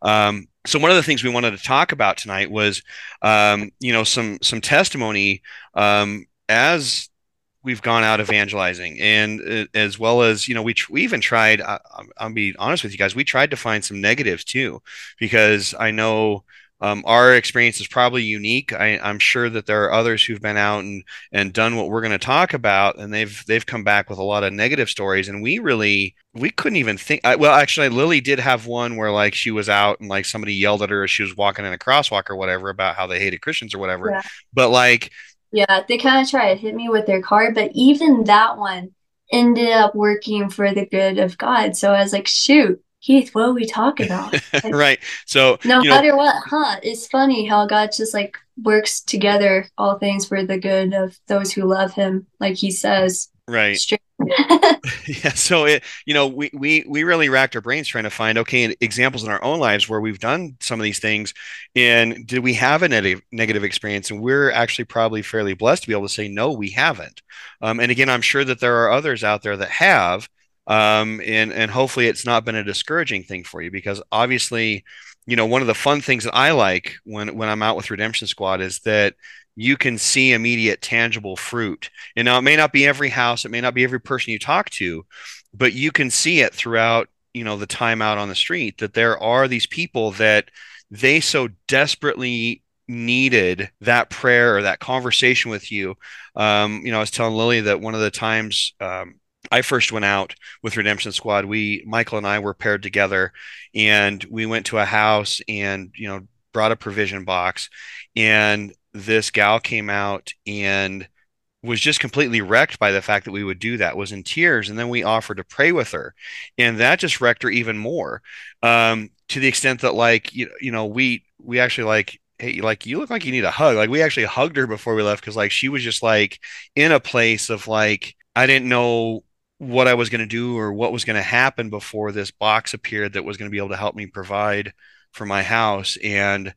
Um so one of the things we wanted to talk about tonight was um you know some some testimony um as we've gone out evangelizing. And uh, as well as you know we, tr- we even tried I, i'll be honest with you guys we tried to find some negatives too because i know um, our experience is probably unique. I, am sure that there are others who've been out and and done what we're going to talk about and they've they've come back with a lot of negative stories. And we really we couldn't even think I, well actually lily did have one where like she was out and like somebody yelled at her as she was walking in a crosswalk or whatever about how they hated christians or whatever. Yeah. but like yeah, they kind of try to hit me with their car, but even that one ended up working for the good of God. So I was like, shoot, Heath, what are we talking about? Like, right. So no matter know, what, huh? It's funny how God just like works together all things for the good of those who love him, like he says. Right. yeah. So it, you know, we, we, we really racked our brains trying to find, okay, examples in our own lives where we've done some of these things. And did we have a negative, negative experience? And we're actually probably fairly blessed to be able to say, no, we haven't. Um, and again, I'm sure that there are others out there that have, um, and, and hopefully it's not been a discouraging thing for you because obviously, you know, one of the fun things that I like when, when I'm out with Redemption Squad is that you can see immediate tangible fruit. And now it may not be every house, it may not be every person you talk to, but you can see it throughout, you know, the time out on the street that there are these people that they so desperately needed that prayer or that conversation with you. Um, you know, I was telling Lily that one of the times um, I first went out with Redemption Squad, we Michael and I were paired together, and we went to a house and you know brought a provision box, and this gal came out and was just completely wrecked by the fact that we would do that was in tears. And then we offered to pray with her. And that just wrecked her even more. Um, to the extent that like you, you know we we actually like hey like you look like you need a hug. Like we actually hugged her before we left because like she was just like in a place of like i didn't know what i was going to do or what was going to happen before this box appeared that was going to be able to help me provide for my house. And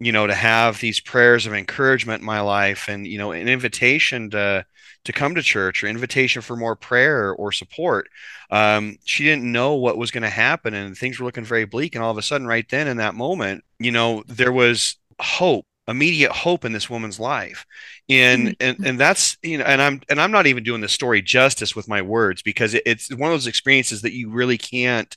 you know to have these prayers of encouragement in my life and you know an invitation to to come to church or invitation for more prayer or support um, she didn't know what was going to happen and things were looking very bleak and all of a sudden right then in that moment you know there was hope immediate hope in this woman's life and mm-hmm. and and that's you know and i'm and i'm not even doing the story justice with my words because it, it's one of those experiences that you really can't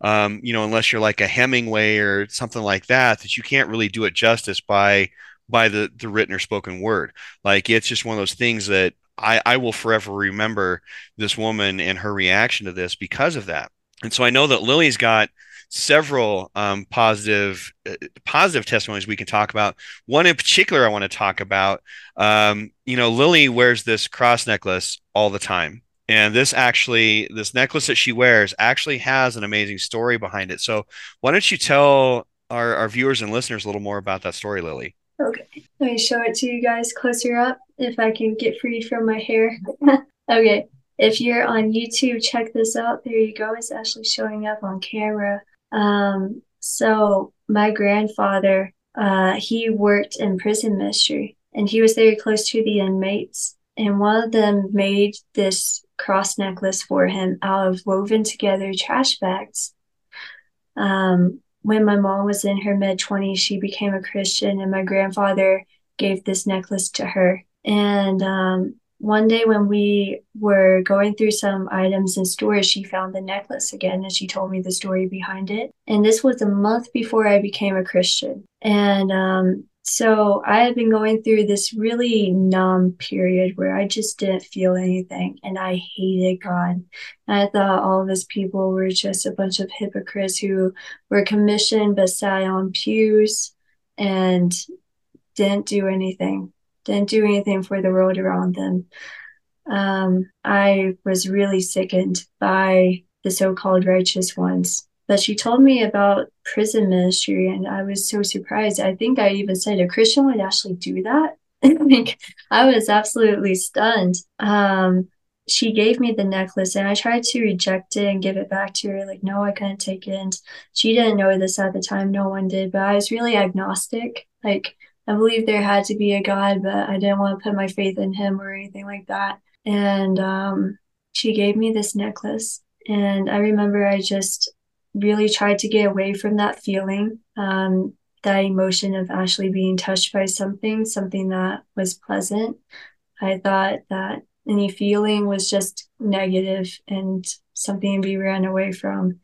um, you know, unless you're like a Hemingway or something like that, that you can't really do it justice by by the the written or spoken word. Like it's just one of those things that I, I will forever remember this woman and her reaction to this because of that. And so I know that Lily's got several um, positive uh, positive testimonies we can talk about. One in particular I want to talk about. Um, you know, Lily wears this cross necklace all the time, and this actually this necklace that she wears actually has an amazing story behind it. So why don't you tell our, our viewers and listeners a little more about that story lily? Okay. Let me show it to you guys closer up if i can get free from my hair. Okay. If you're on youtube check this out. There you go. It's actually showing up on camera. Um, so my grandfather uh, he worked in prison ministry and he was very close to the inmates. And one of them made this cross necklace for him out of woven together trash bags. Um, when my mom was in her mid 20s, she became a Christian, and my grandfather gave this necklace to her. And um, one day when we were going through some items in storage, she found the necklace again and she told me the story behind it. And this was a month before I became a Christian. And um, so I had been going through this really numb period where I just didn't feel anything and I hated God. And I thought all of his people were just a bunch of hypocrites who were commissioned but sat on pews and didn't do anything, didn't do anything for the world around them. Um, I was really sickened by the so called righteous ones but she told me about prison ministry, and I was so surprised. I think I even said a Christian would actually do that. like I was absolutely stunned. Um, she gave me the necklace, and I tried to reject it and give it back to her. Like, no, I couldn't take it. And she didn't know this at the time. No one did, but I was really agnostic. Like, I believe there had to be a God, but I didn't want to put my faith in him or anything like that. And um, she gave me this necklace. And I remember I just really tried to get away from that feeling, um, that emotion of actually being touched by something, something that was pleasant. I thought that any feeling was just negative and something be ran away from.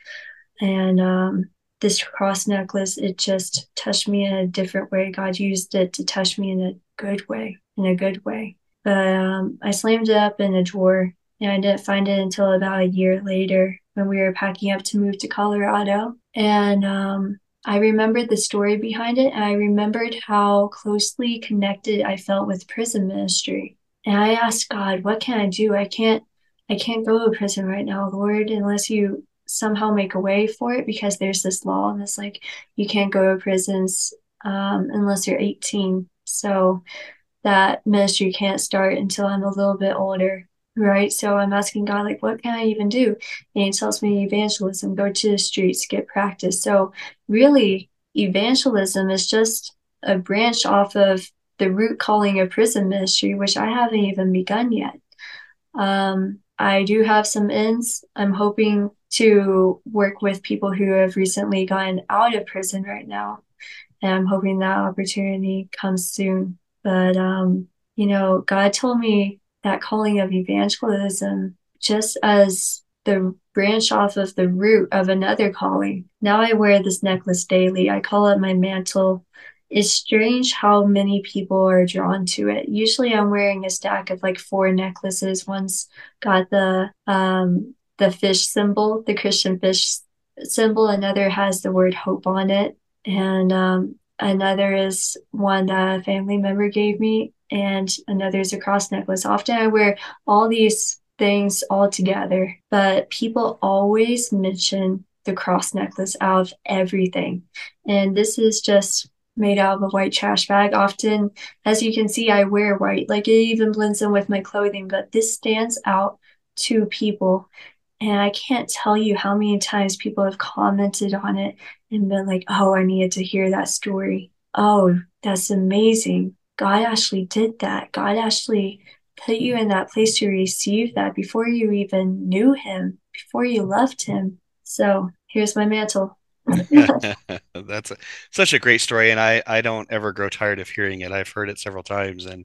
And um, this cross necklace, it just touched me in a different way. God used it to touch me in a good way, in a good way. But um, I slammed it up in a drawer and I didn't find it until about a year later when we were packing up to move to Colorado. And um, I remembered the story behind it. And I remembered how closely connected I felt with prison ministry. And I asked God, what can I do? I can't, I can't go to prison right now, Lord, unless you somehow make a way for it because there's this law and it's like you can't go to prisons um, unless you're 18. So that ministry can't start until I'm a little bit older right? So I'm asking God, like, what can I even do? And He tells me evangelism, go to the streets, get practice. So really, evangelism is just a branch off of the root calling of prison ministry, which I haven't even begun yet. Um, I do have some ends. I'm hoping to work with people who have recently gotten out of prison right now. And I'm hoping that opportunity comes soon. But, um, you know, God told me that calling of evangelism just as the branch off of the root of another calling. Now I wear this necklace daily. I call it my mantle. it's strange how many people are drawn to it. Usually I'm wearing a stack of like four necklaces. One's got the um the fish symbol, the Christian fish symbol, another has the word hope on it. And um another is one that a family member gave me, and another is a cross necklace. Often I wear all these things all together, but people always mention the cross necklace out of everything. And this is just made out of a white trash bag. Often, as you can see, I wear white, like it even blends in with my clothing, but this stands out to people. And I can't tell you how many times people have commented on it and been like, oh, I needed to hear that story. Oh, that's amazing. God actually did that. God actually put you in that place to receive that before you even knew Him, before you loved Him. So here's my mantle. That's a, such a great story, and I I don't ever grow tired of hearing it. I've heard it several times, and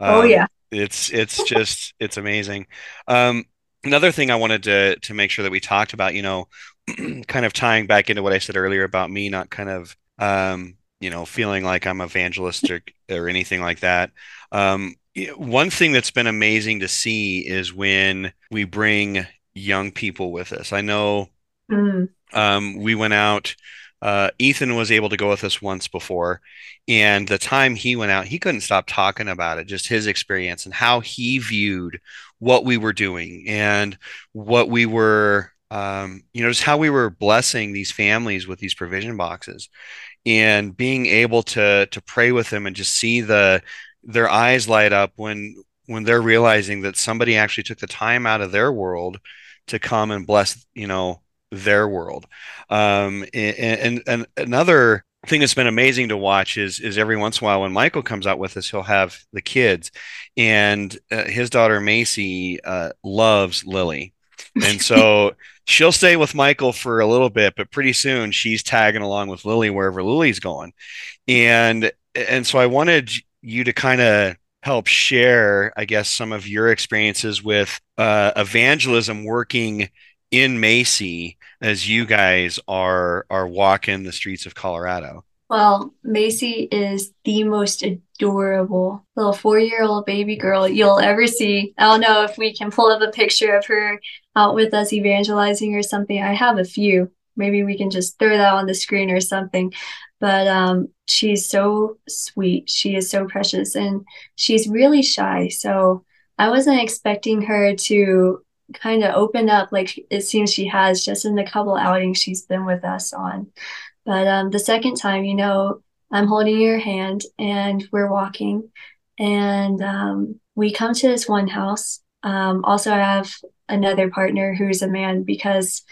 oh, um, oh yeah, it's it's just it's amazing. Um, another thing I wanted to to make sure that we talked about, you know, kind of tying back into what I said earlier about me not kind of um, you know feeling like I'm evangelistic or anything like that. Um, one thing that's been amazing to see is when we bring young people with us. I know mm. um, we went out. Uh, Ethan was able to go with us once before, and the time he went out, he couldn't stop talking about it, just his experience and how he viewed what we were doing and what we were, um, you know, just how we were blessing these families with these provision boxes, and being able to to pray with them and just see the their eyes light up when when they're realizing that somebody actually took the time out of their world to come and bless you know their world. Um, and, and, and another thing that's been amazing to watch is is every once in a while when Michael comes out with us, he'll have the kids, and uh, his daughter Macy uh, loves Lily, and so she'll stay with Michael for a little bit, but pretty soon she's tagging along with Lily wherever Lily's going, and and so I wanted you to kind of help share, I guess, some of your experiences with uh, evangelism working in Macy as you guys are are walking the streets of Colorado. Well, Macy is the most adorable little four year old baby girl you'll ever see. I don't know if we can pull up a picture of her out with us evangelizing or something. I have a few. Maybe we can just throw that on the screen or something but um, she's so sweet. She is so precious and she's really shy. So I wasn't expecting her to kind of open up like it seems she has just in the couple outings she's been with us on. But um, the second time, you know, I'm holding your hand and we're walking and um, we come to this one house. Um, also, I have another partner who's a man because,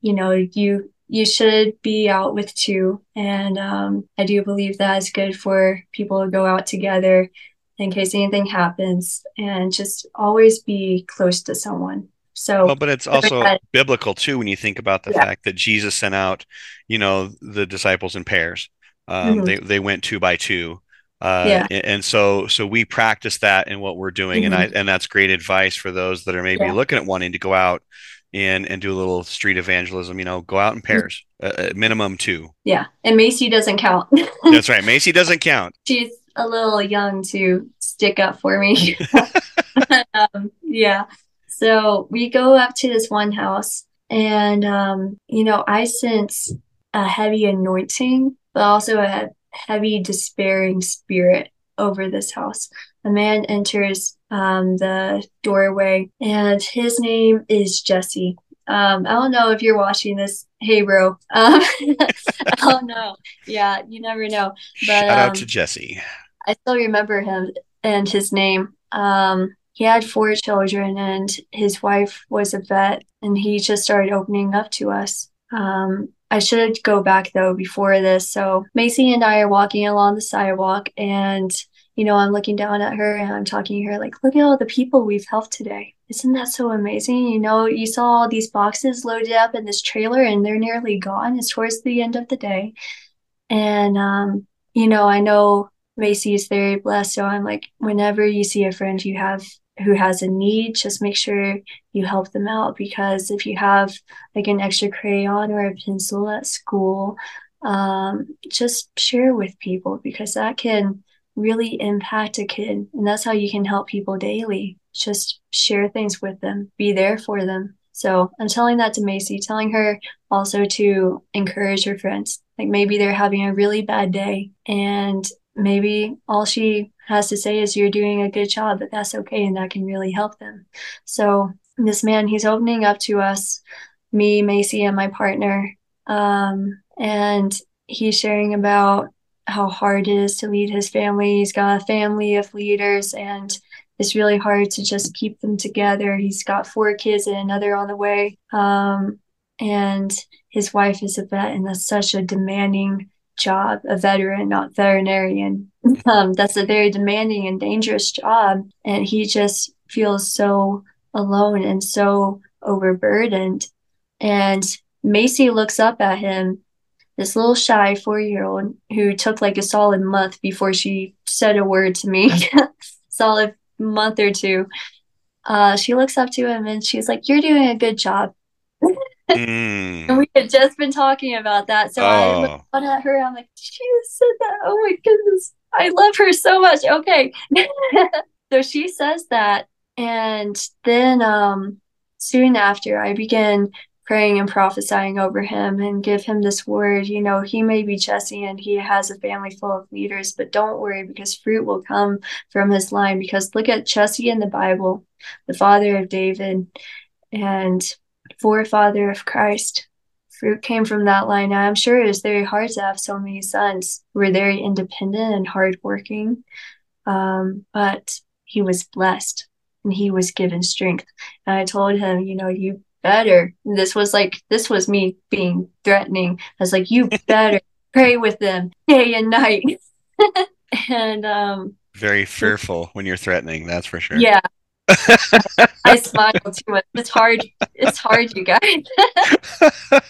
you know, you you should be out with two. And um, I do believe that is good for people to go out together in case anything happens and just always be close to someone. So, well, but it's also that, biblical too when you think about the yeah. fact that Jesus sent out, you know, the disciples in pairs. Um, mm-hmm. They they went two by two. Uh, yeah. and so so we practice that in what we're doing mm-hmm. and I and that's great advice for those that are maybe yeah. looking at wanting to go out and and do a little street evangelism. You know, go out in pairs, uh, minimum two. Yeah, and Macy doesn't count. That's right. Macy doesn't count. She's a little young to stick up for me. um, yeah. So we go up to this one house, and um, you know, I sense a heavy anointing, but also a heavy despairing spirit over this house. A man enters um, the doorway, and his name is Jesse. Um, I don't know if you're watching this. Hey, bro. Um, I don't know. Yeah, you never know. But, Shout out um, to Jesse. I still remember him and his name. Um, he had four children, and his wife was a vet, and he just started opening up to us. Um, I should go back though before this. So Macy and I are walking along the sidewalk, and you know, I'm looking down at her and I'm talking to her like, look at all the people we've helped today. Isn't that so amazing? You know, you saw all these boxes loaded up in this trailer and they're nearly gone. It's towards the end of the day. And, um, you know, I know Macy is very blessed. So I'm like, whenever you see a friend you have who has a need, just make sure you help them out because if you have like an extra crayon or a pencil at school, um, just share with people because that can really impact a kid. And that's how you can help people daily. Just share things with them, be there for them. So I'm telling that to Macy, telling her also to encourage her friends. Like maybe they're having a really bad day and maybe all she has to say is you're doing a good job, but that's okay and that can really help them. So this man, he's opening up to us, me, Macy, and my partner. Um, and he's sharing about how hard it is to lead his family. He's got a family of leaders and it's really hard to just keep them together. He's got four kids and another on the way. Um, and his wife is a vet, and that's such a demanding job, a veteran, not veterinarian. Um, that's a very demanding and dangerous job. And he just feels so alone and so overburdened. And Macy looks up at him, this little shy four year old who took like a solid month before she said a word to me, solid month or two. Uh, she looks up to him and she's like, You're doing a good job. Mm. and we had just been talking about that. So oh. I looked at her. I'm like, She said that. Oh my goodness. I love her so much. Okay. so she says that. And then um, soon after, I began praying and prophesying over him and give him this word. You know, he may be Jesse and he has a family full of leaders, but don't worry because fruit will come from his line. Because look at Jesse in the Bible, the father of David and forefather of Christ. Fruit came from that line. I'm sure it was very hard to have so many sons who were very independent and hardworking. Um, but he was blessed and he was given strength. And I told him, you know, you better. This was like, this was me being threatening. I was like, you better pray with them day and night. and, um, very fearful when you're threatening, that's for sure. Yeah. I smile too much. It's hard. It's hard, you guys.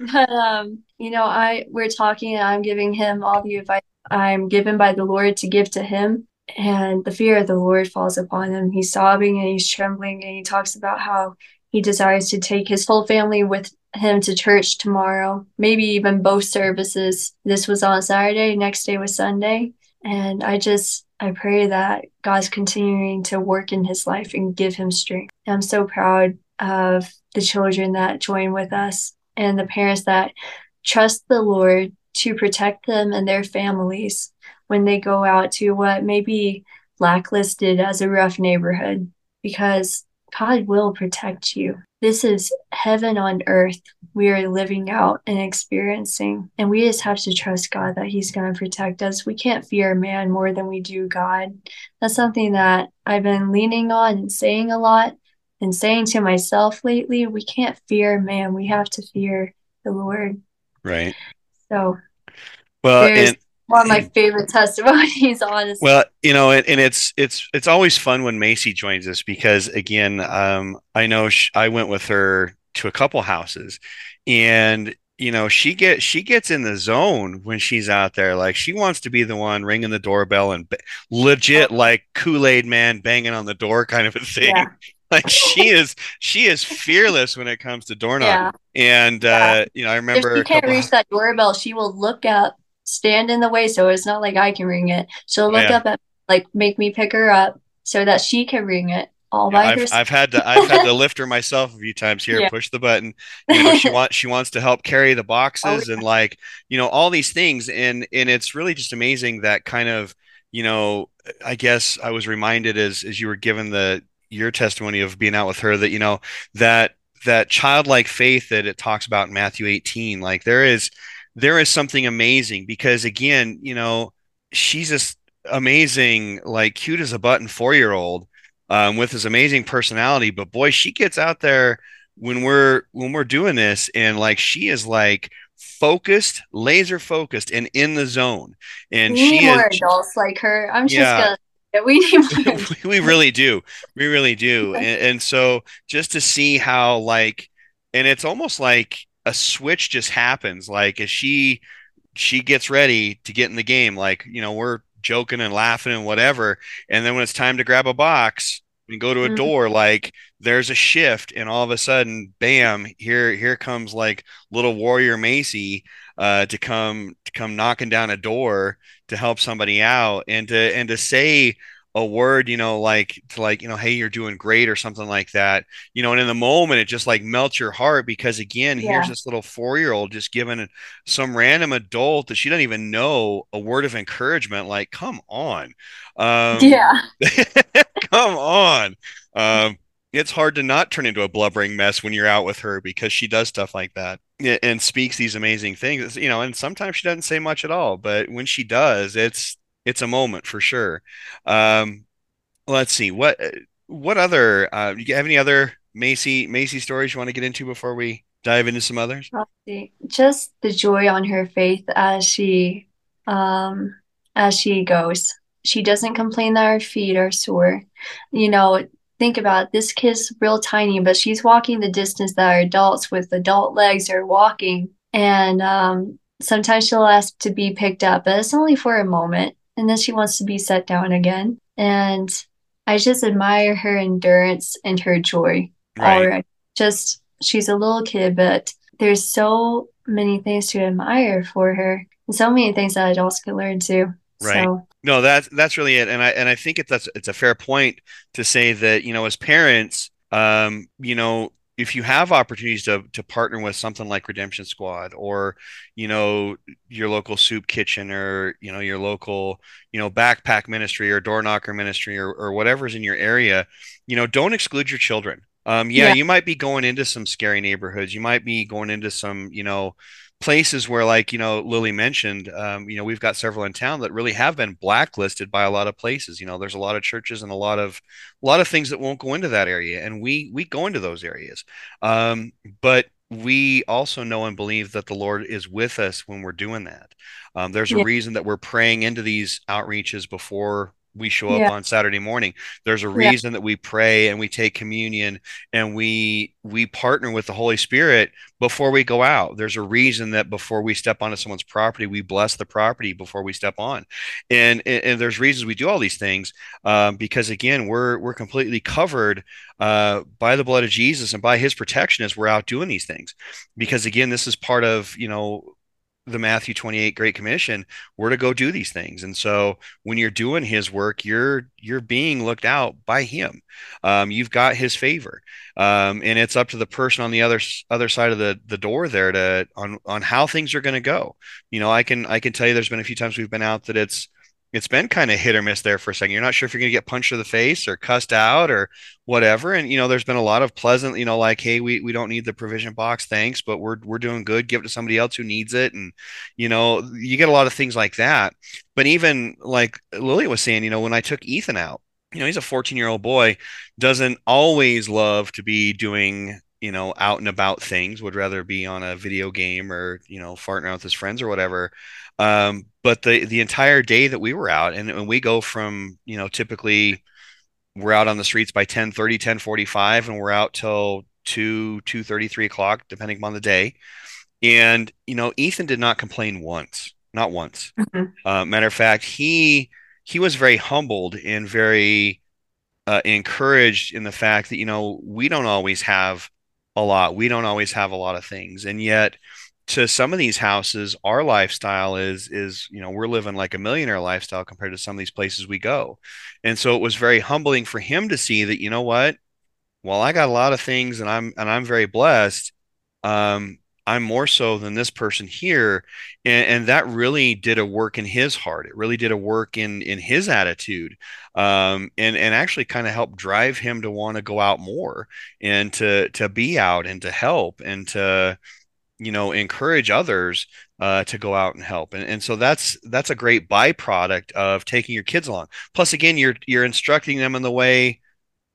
but um, you know, I we're talking and I'm giving him all the advice I'm given by the Lord to give to him and the fear of the Lord falls upon him. He's sobbing and he's trembling, and he talks about how he desires to take his whole family with him to church tomorrow, maybe even both services. This was on Saturday, next day was Sunday. And I just, I pray that God's continuing to work in his life and give him strength. I'm so proud of the children that join with us and the parents that trust the Lord to protect them and their families when they go out to what may be blacklisted as a rough neighborhood because God will protect you. This is heaven on earth we are living out and experiencing. And we just have to trust God that He's going to protect us. We can't fear man more than we do God. That's something that I've been leaning on and saying a lot and saying to myself lately. We can't fear man, we have to fear the Lord. Right. So, well, and one of my favorite testimonies, honestly. Well, you know, and, and, it's it's it's always fun when Macy joins us because again, um, I know sh- I went with her to a couple houses, and you know she get she gets in the zone when she's out there. Like she wants to be the one ringing the doorbell and legit like Kool Aid Man banging on the door kind of a thing. Yeah. like she is she is fearless when it comes to door knocking. Yeah. And uh, you know, I remember if you can't reach that doorbell, she will look up stand in the way so it's not like I can ring it. She'll look yeah. up at like make me pick her up so that she can ring it all yeah, by I've, herself. I've had to I've had to lift her myself a few times here, yeah. push the button. You know, she wants she wants to help carry the oh, boxes oh, and like, you know, all these things. And and it's really just amazing that kind of, you know, I guess I was reminded as as you were given the your testimony of being out with her that, you know, that that childlike faith that it talks about in Matthew 18, like there is there is something amazing because again, you know, she's just amazing, like cute as a button four year old um, with this amazing personality. But boy, she gets out there when we're when we're doing this, and like she is like focused, laser focused, and in the zone. And we she more is, adults like her. I'm just yeah. gonna. We need we really do. We really do. And, and so just to see how like, and it's almost like a switch just happens. Like as she she gets ready to get in the game, like you know we're joking and laughing and whatever, and then when it's time to grab a box and go to a mm-hmm. door, like there's a shift, and all of a sudden, bam! Here here comes like little warrior Macy. uh, to come to come knocking down a door to help somebody out and to and to say a word, you know, like to like, you know, hey, you're doing great or something like that, you know, and in the moment it just like melts your heart because again, yeah. here's this little four year old just giving some random adult that she doesn't even know a word of encouragement. Like, come on. Um, yeah. come on. Um, it's hard to not turn into a blubbering mess when you're out with her because she does stuff like that and speaks these amazing things you know and sometimes she doesn't say much at all but when she does it's it's a moment for sure. Um, let's see what what other uh, you have any other Macy Macy stories you want to get into before we dive into some others? Just the joy on her face as she um as she goes. She doesn't complain that her feet are sore. You know, think about it, this kid's real tiny, but she's walking the distance that our adults with adult legs are walking. And um, sometimes she'll ask to be picked up, but it's only for a moment and then she wants to be set down again. And I just admire her endurance and her joy right. already. Just she's a little kid, but there's so many things to admire for her, and so many things that adults could learn too. Right. So, no, that's that's really it, and I and I think it's that's it's a fair point to say that you know as parents, um, you know if you have opportunities to to partner with something like Redemption Squad or you know your local soup kitchen or you know your local you know backpack ministry or door knocker ministry or, or whatever's in your area, you know don't exclude your children. Um, yeah, yeah, you might be going into some scary neighborhoods. You might be going into some you know places where like you know lily mentioned um, you know we've got several in town that really have been blacklisted by a lot of places. You know there's a lot of churches and a lot of a lot of things that won't go into that area and we we go into those areas. Um, but we also know and believe that the lord is with us when we're doing that. Um, there's a reason that we're praying into these outreaches before we show up yeah. on Saturday morning. There's a reason yeah. that we pray and we take communion and we we partner with the Holy Spirit before we go out. There's a reason that before we step onto someone's property, we bless the property before we step on. And and, and there's reasons we do all these things um, because again, we're we're completely covered uh, by the blood of Jesus and by His protection as we're out doing these things. Because again, this is part of you know the Matthew 28 Great Commission, we're to go do these things. And so when you're doing his work, you're you're being looked out by him. Um, you've got his favor. Um, and it's up to the person on the other other side of the, the door there to on on how things are going to go. You know, I can I can tell you there's been a few times we've been out that it's it's been kind of hit or miss there for a second. You're not sure if you're going to get punched in the face or cussed out or whatever. And you know, there's been a lot of pleasant, you know, like, hey, we, we don't need the provision box, thanks, but we're we're doing good. Give it to somebody else who needs it. And you know, you get a lot of things like that. But even like Lily was saying, you know, when I took Ethan out, you know, he's a 14 year old boy, doesn't always love to be doing you know out and about things would rather be on a video game or you know farting around with his friends or whatever um, but the the entire day that we were out, and, and we go from you know typically we're out on the streets by 10 30 10 45 and we're out till 2 2 30 3 o'clock depending upon the day. And you know ethan did not complain once not once. Mm-hmm. uh, matter of fact he he was very humbled and very uh, encouraged in the fact that you know we don't always have a lot we don't always have a lot of things. And yet to some of these houses our lifestyle is is you know we're living like a millionaire lifestyle compared to some of these places we go. And so it was very humbling for him to see that you know what? Well i got a lot of things and i'm and i'm very blessed. Um i'm more so than this person here. And, and that really did a work in his heart. It really did a work in in his attitude um and and actually kind of helped drive him to want to go out more and to to be out and to help and to you know encourage others uh, to go out and help. And, and so that's that's a great byproduct of taking your kids along. Plus again you're you're instructing them in the way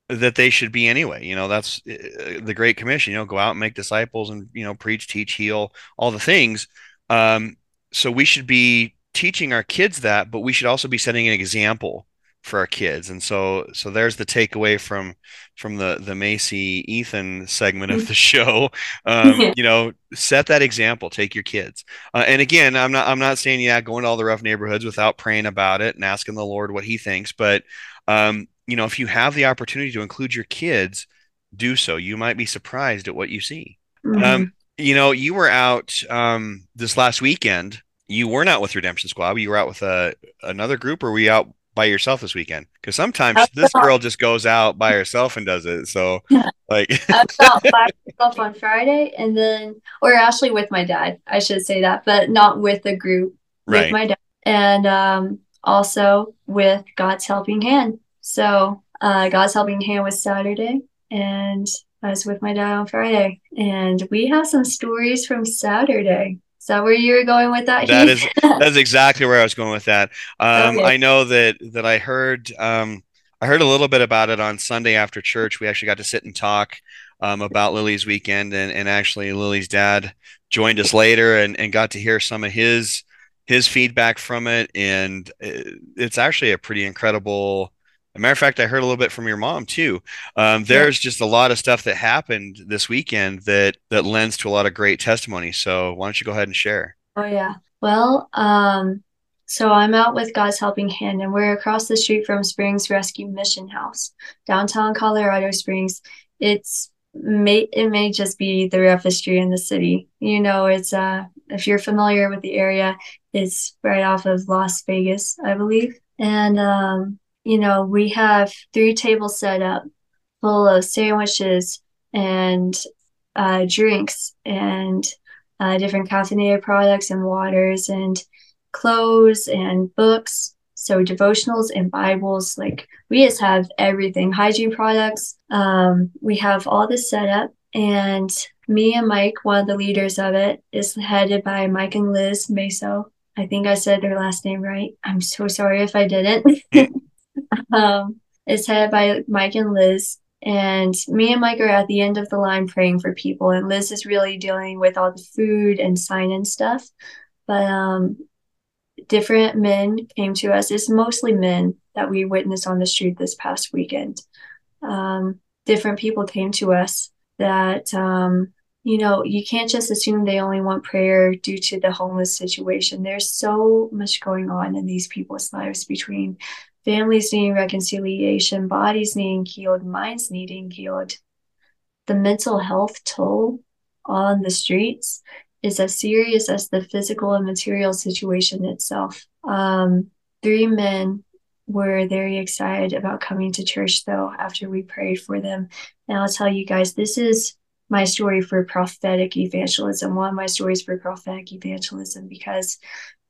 that they should be anyway. You know that's uh, the great commission you know go out and make disciples and you know preach teach heal all the things. Um, so we should be teaching our kids that but we should also be setting an example for our kids. And so so there's the takeaway from from the the macy ethan segment of the show. Um, you know set that example take your kids. Uh, and again i'm not i'm not saying yeah going to all the rough neighborhoods without praying about it and asking the lord what he thinks. But um, you know if you have the opportunity to include your kids do so. You might be surprised at what you see. Um, mm-hmm. um, you know, you were out um, this last weekend. You were not with Redemption Squad. You were out with a another group, or were you out by yourself this weekend? Because sometimes this girl just goes out by herself and does it. So, like, I out by myself on Friday, and then, or actually with my dad, I should say that, but not with a group. With my dad, and um, also with God's Helping Hand. So, uh, God's Helping Hand was Saturday, and I was with my dad on Friday, and we have some stories from Saturday. Is that where you were going with that? That is that's exactly where I was going with that. Um, Okay. I know that that I heard um, I heard a little bit about it on Sunday after church. We actually got to sit and talk um, about Lily's weekend, and, and actually Lily's dad joined us later and, and got to hear some of his his feedback from it. And it's actually a pretty incredible. A matter of fact, I heard a little bit from your mom too. Um, there's just a lot of stuff that happened this weekend that that lends to a lot of great testimony. So why don't you go ahead and share? Oh yeah. Well, um, so I'm out with God's Helping Hand, and we're across the street from Springs Rescue Mission House, downtown Colorado Springs. It's may it may just be the roughest street in the city. You know, it's uh if you're familiar with the area, it's right off of Las Vegas, I believe. And um, you know, we have three tables set up full of sandwiches and uh, drinks and uh, different caffeinated products and waters and clothes and books. So devotionals and Bibles, like we just have everything, hygiene products. Um, we have all this set up, and me and Mike, one of the leaders of it, is headed by Mike and Liz Meso. I think I said their last name right. I'm so sorry if I didn't. um, it's headed by Mike and Liz. And me and Mike are at the end of the line praying for people, and Liz is really dealing with all the food and sign in stuff. But um, different men came to us. It's mostly men that we witnessed on the street this past weekend. Um, different people came to us that, um, you know, you can't just assume they only want prayer due to the homeless situation. There's so much going on in these people's lives between families needing reconciliation, bodies needing healed, minds needing healed. The mental health toll on the streets is as serious as the physical and material situation itself. Um, three men were very excited about coming to church, though, after we prayed for them. And I'll tell you guys, this is my story for prophetic evangelism, one of my stories for prophetic evangelism, because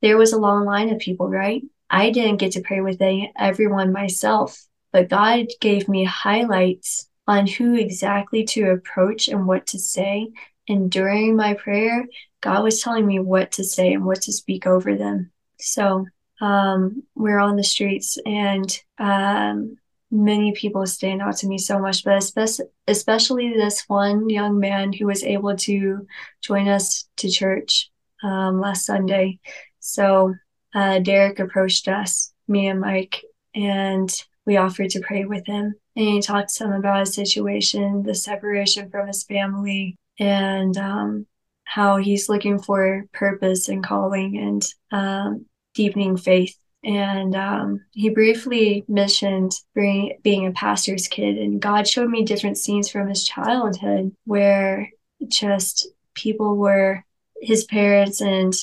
there was a long line of people, right? I didn't get to pray with everyone myself, but God gave me highlights on who exactly to approach and what to say. And during my prayer, God was telling me what to say and what to speak over them. So um, we're on the streets, and um, many people stand out to me so much, but especially, especially this one young man who was able to join us to church um, last Sunday. So uh, Derek approached us, me and Mike, and we offered to pray with him. And he talked to him about his situation, the separation from his family, and um, how he's looking for purpose and calling and um, deepening faith. And um, he briefly mentioned being, being a pastor's kid, and God showed me different scenes from his childhood where just people were his parents and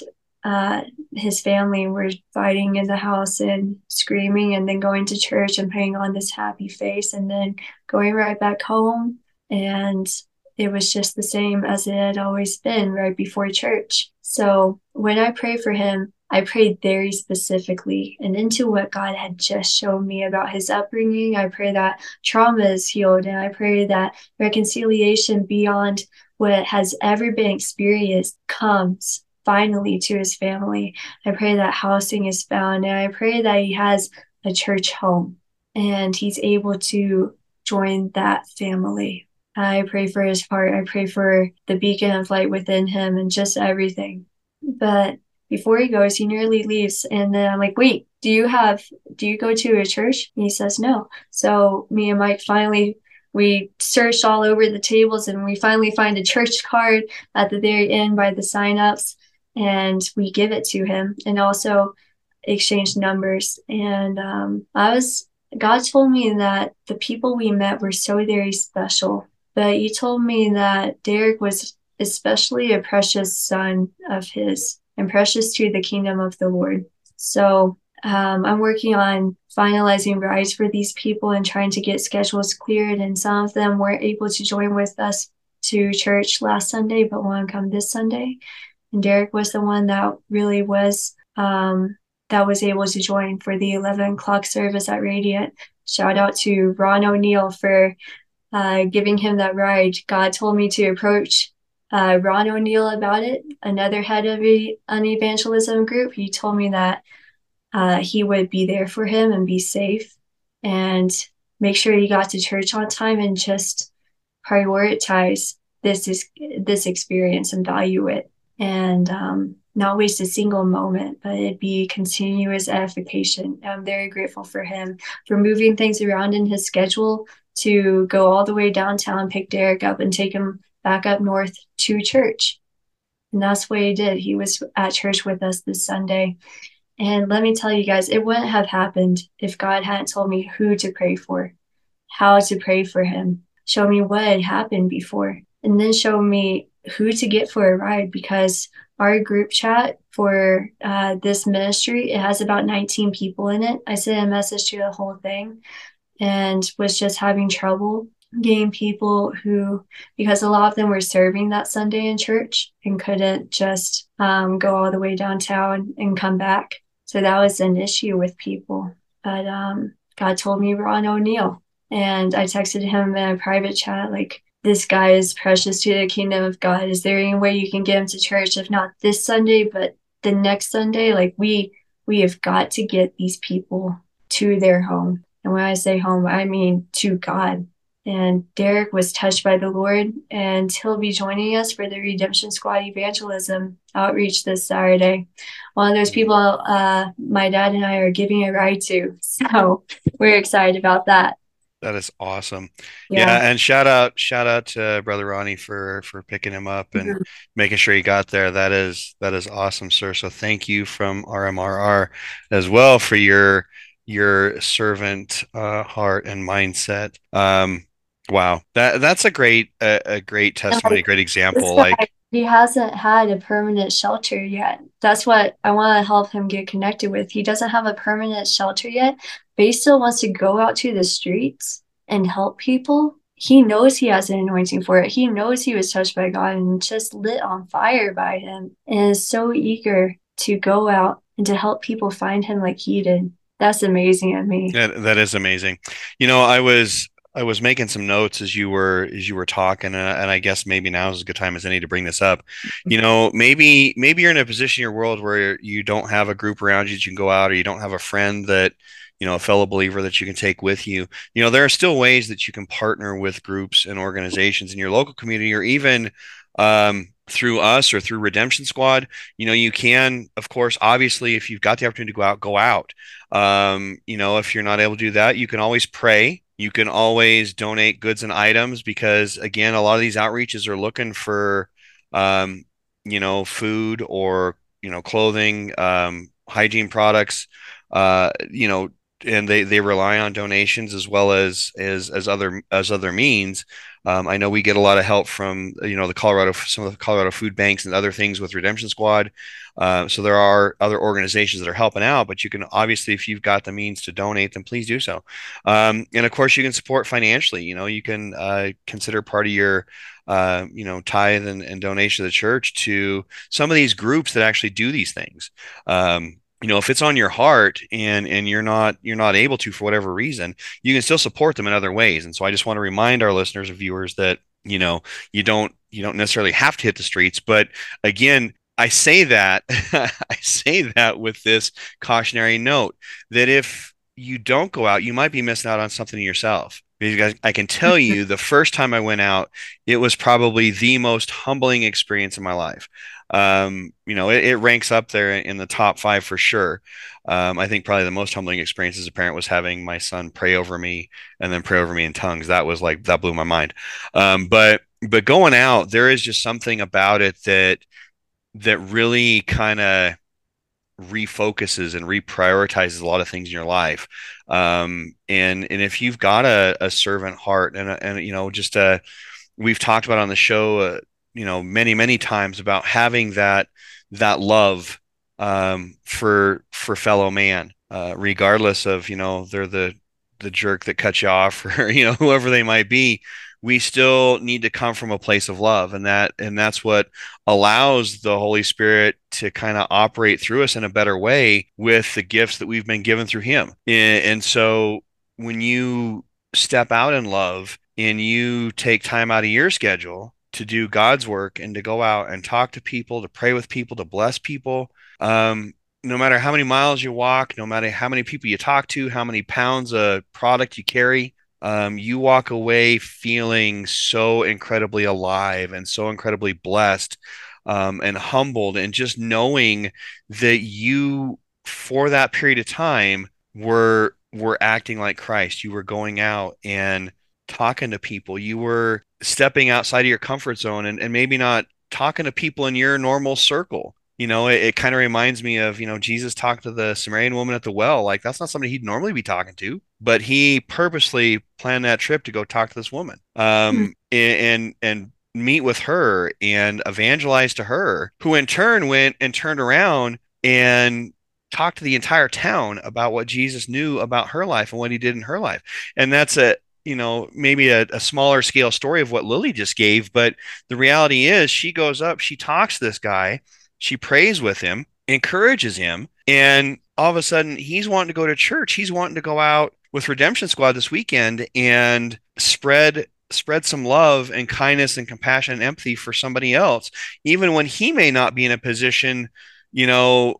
uh, his family were fighting in the house and screaming, and then going to church and putting on this happy face, and then going right back home. And it was just the same as it had always been right before church. So when I prayed for him, I prayed very specifically and into what God had just shown me about his upbringing. I pray that trauma is healed, and I pray that reconciliation beyond what has ever been experienced comes finally to his family. I pray that housing is found, and I pray that he has a church home and he's able to join that family. I pray for his heart. I pray for the beacon of light within him and just everything. But before he goes, he nearly leaves. And then I'm like, wait, do you have, do you go to a church? And he says, no. So me and Mike finally, we searched all over the tables and we finally find a church card at the very end by the sign-ups and we give it to him and also exchange numbers. And um, I was, God told me that the people we met were so very special. But he told me that Derek was especially a precious son of his and precious to the kingdom of the Lord. So um, I'm working on finalizing rides for these people and trying to get schedules cleared. And some of them weren't able to join with us to church last Sunday, but want to come this Sunday. And Derek was the one that really was um, that was able to join for the 11 o'clock service at Radiant. Shout out to Ron O'Neill for uh, giving him that ride. God told me to approach uh, Ron O'Neill about it, another head of a, an evangelism group. He told me that uh, he would be there for him and be safe and make sure he got to church on time and just prioritize this is this experience and value it and um, not waste a single moment, but it'd be continuous edification. I'm very grateful for him for moving things around in his schedule to go all the way downtown, pick Derek up, and take him back up north to church. And that's what he did. He was at church with us this Sunday. And let me tell you guys, it wouldn't have happened if God hadn't told me who to pray for, how to pray for him, show me what had happened before, and then show me who to get for a ride because our group chat for uh, this ministry it has about 19 people in it. I sent a message to the whole thing and was just having trouble getting people who because a lot of them were serving that sunday in church and couldn't just um, go all the way downtown and come back. So that was an issue with people. But um, god told me ron o'neill and i texted him in a private chat like this guy is precious to the kingdom of God. Is there any way you can get him to church? If not this Sunday, but the next Sunday, like we we have got to get these people to their home. And when I say home, I mean to God. And Derek was touched by the Lord, and he'll be joining us for the Redemption Squad evangelism outreach this Saturday. One of those people uh, my dad and I are giving a ride to. So we're excited about that. That is awesome. Yeah. yeah. and shout out shout out to brother Ronnie for for picking him up and mm-hmm. making sure he got there. That is that is awesome, sir. So thank you from RMRR as well for your your servant uh, heart and mindset. Um wow. That that's a great a, a great testimony, great example like he hasn't had a permanent shelter yet. That's what I want to help him get connected with. He doesn't have a permanent shelter yet, but he still wants to go out to the streets and help people. He knows he has an anointing for it. He knows he was touched by God and just lit on fire by him and is so eager to go out and to help people find him like he did. That's amazing at me. Yeah, that is amazing. You know, I was I was making some notes as you were as you were talking, and, and I guess maybe now is a good time as any to bring this up. You know, maybe maybe you're in a position in your world where you don't have a group around you that you can go out, or you don't have a friend that you know a fellow believer that you can take with you. You know, there are still ways that you can partner with groups and organizations in your local community, or even um, through us or through Redemption Squad. You know, you can, of course, obviously, if you've got the opportunity to go out, go out. Um, you know, if you're not able to do that, you can always pray you can always donate goods and items because, again, a lot of these outreaches are looking for, um, you know, food or you know, clothing, um, hygiene products. Uh, you know, and they they rely on donations as well as as as other as other means. Um, I know we get a lot of help from you know the Colorado some of the Colorado food banks and other things with Redemption Squad. Uh, so there are other organizations that are helping out, but you can obviously if you've got the means to donate, then please do so. Um, and of course, you can support financially. You know, you can uh, consider part of your uh, you know, tithe and, and, donation to the church to some of these groups that actually do these things. Um, you know if it's on your heart and and you're not you're not able to for whatever reason you can still support them in other ways. And so i just want to remind our listeners and viewers that you know you don't you don't necessarily have to hit the streets. But again i say that i say that with this cautionary note that if you don't go out you might be missing out on something yourself. Because I can tell you the first time I went out, it was probably the most humbling experience in my life um, you know, it, it, ranks up there in the top five for sure. Um, I think probably the most humbling experience as a parent was having my son pray over me and then pray over me in tongues. That was like that blew my mind. Um, but but going out, there is just something about it that that really kind of refocuses and reprioritizes a lot of things in your life. Um, and and if you've got a, a servant heart and a, and you know just a we've talked about on the show uh, you know many many times about having that that love um, for for fellow man, uh, regardless of you know they're the the jerk that cuts you off or you know whoever they might be. We still need to come from a place of love, and that and that's what allows the Holy Spirit to kind of operate through us in a better way with the gifts that we've been given through Him. And, and so when you step out in love and you take time out of your schedule to do God's work and to go out and talk to people, to pray with people, to bless people. Um, no matter how many miles you walk, no matter how many people you talk to, how many pounds of product you carry, um, you walk away feeling so incredibly alive and so incredibly blessed um, and humbled, and just knowing that you, for that period of time, were were acting like Christ. You were going out and talking to people. You were stepping outside of your comfort zone and, and maybe not talking to people in your normal circle. You know, it, it kind of reminds me of, you know, Jesus talked to the Samaritan woman at the well. Like, that's not somebody he'd normally be talking to, but he purposely planned that trip to go talk to this woman um, mm-hmm. and, and, and meet with her and evangelize to her, who in turn went and turned around and talked to the entire town about what Jesus knew about her life and what he did in her life. And that's a, you know maybe a, a, smaller scale story of what lily just gave but the reality is she goes up she talks to this guy she prays with him encourages him and all of a sudden he's wanting to go to church. He's wanting to go out with redemption squad this weekend and spread spread some love and kindness and compassion and empathy for somebody else even when he may not be in a position you know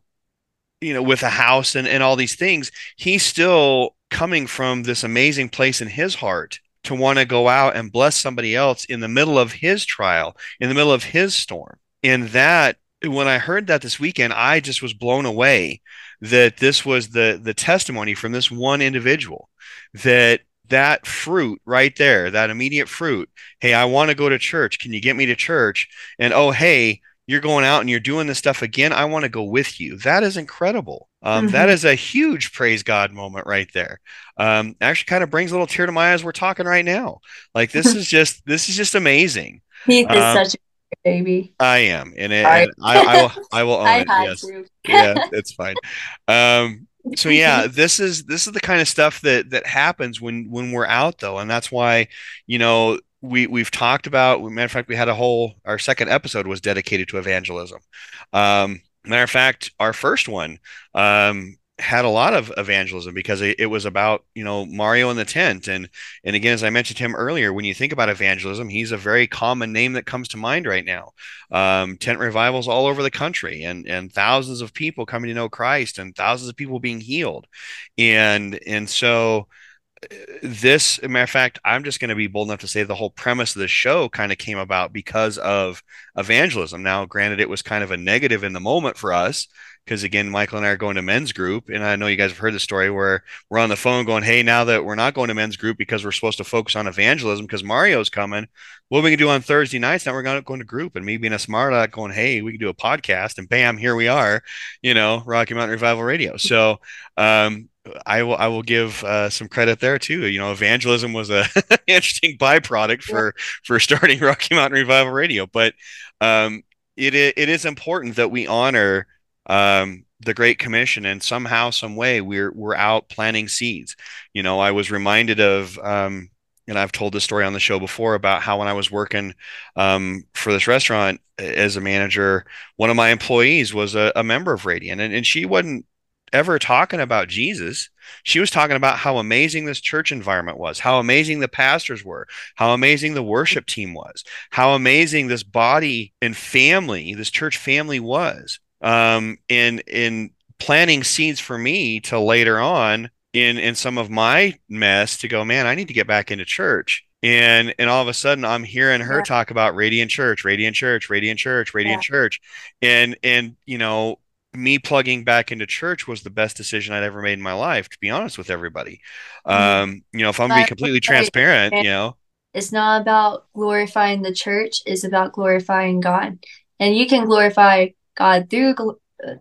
you know with a house and, and all these things. He's still coming from this amazing place in his heart to want to go out and bless somebody else in the middle of his trial, in the middle of his storm. And that, when I heard that this weekend, I just was blown away that this was the the testimony from this one individual that that fruit right there, that immediate fruit. Hey, I want to go to church. Can you get me to church? And oh, hey, you're going out and you're doing this stuff again. I want to go with you. That is incredible. Um, mm-hmm. that is a huge praise God moment right there. Um, actually, kind of brings a little tear to my eyes. We're talking right now. Like this is just this is just amazing. Heath is um, such a baby. I am, and, it, and I, I, will I will own I it. Yes, yeah, it's fine. Um, so yeah, this is this is the kind of stuff that that happens when when we're out though, and that's why you know we we've talked about. Matter of fact, we had a whole our second episode was dedicated to evangelism. Um, matter of fact, our first one um, had a lot of evangelism because it, it, was about you know Mario in the tent. And and again as I mentioned him earlier when you think about evangelism he's a very common name that comes to mind right now. Um, tent revivals all over the country and and thousands of people coming to know Christ and thousands of people being healed. And and so this matter of fact i'm just going to be bold enough to say the whole premise of the show kind of came about because of evangelism. Now granted it was kind of a negative in the moment for us because again michael and i are going to men's group and i know you guys have heard the story where we're on the phone going hey now that we're not going to men's group because we're supposed to focus on evangelism because mario's coming what we can do on thursday nights now we're going to go to group? And me being a smart aleck going hey we can do a podcast and bam here we are you know rocky mountain revival radio. So um I will I will give uh, some credit there too. You know, evangelism was a interesting byproduct for for starting Rocky Mountain Revival Radio, but um, it it is important that we honor um, the Great Commission, and somehow, some way, we're we're out planting seeds. You know, I was reminded of. Um, and I've told this story on the show before about how when I was working um, for this restaurant as a manager, one of my employees was a, a member of Radiant, and, and she wasn't ever talking about Jesus. She was talking about how amazing this church environment was, how amazing the pastors were, how amazing the worship team was, how amazing this body and family, this church family was. Um, in in planting seeds for me to later on in in some of my mess to go, man, I need to get back into church. And and all of a sudden I'm hearing her yeah. talk about Radiant Church, Radiant Church, Radiant Church, Radiant yeah. Church. And and you know, me plugging back into church was the best decision I'd ever made in my life, to be honest with everybody. Mm-hmm. Um, you know, if I'm being completely transparent, you know, it's not about glorifying the church; it's about glorifying God, and you can glorify God through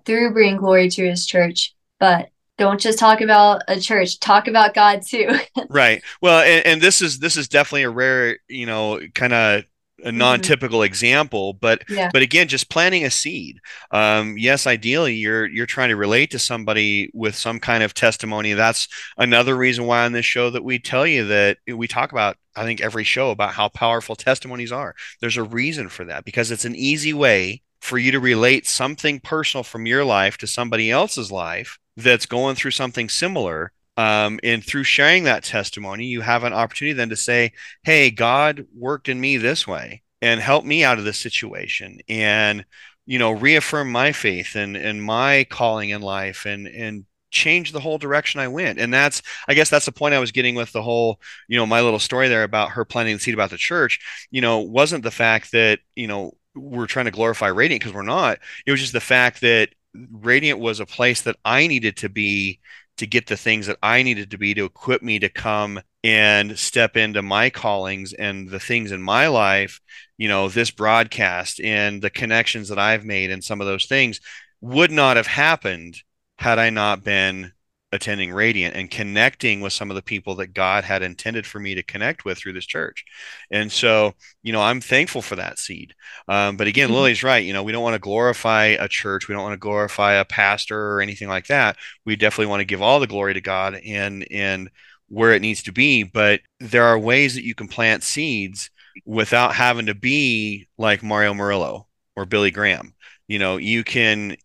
through bringing glory to His church, but don't just talk about a church talk about god too right well and, and, this is this is definitely a rare you know kind of a non-typical example but Yeah. but again just planting a seed. Um, yes ideally you're you're trying to relate to somebody with some kind of testimony. That's another reason why on this show that we tell you that we talk about i think every show about how powerful testimonies are. There's a reason for that because it's an easy way for you to relate something personal from your life to somebody else's life that's going through something similar um, and through sharing that testimony you have an opportunity then to say hey god worked in me this way and help me out of this situation and you know reaffirm my faith and and my calling in life and and change the whole direction I went. And that's, I guess that's the point I was getting with the whole, you know, my little story there about her planting the seed about the church, you know, wasn't the fact that, you know, we're trying to glorify Radiant because we're not. It was just the fact that Radiant was a place that I needed to be to get the things that I needed to be to equip me to come and step into my callings and the things in my life, you know, this broadcast and the connections that I've made and some of those things would not have happened had I not been attending Radiant and connecting with some of the people that God had intended for me to connect with through this church. And so, you know, I'm thankful for that seed. Um, but again, Mhm. Lily's right. You know, we don't want to glorify a church. We don't want to glorify a pastor or anything like that. We definitely want to give all the glory to God and and where it needs to be. But there are ways that you can plant seeds without having to be like Mario Murillo or Billy Graham. You know, you can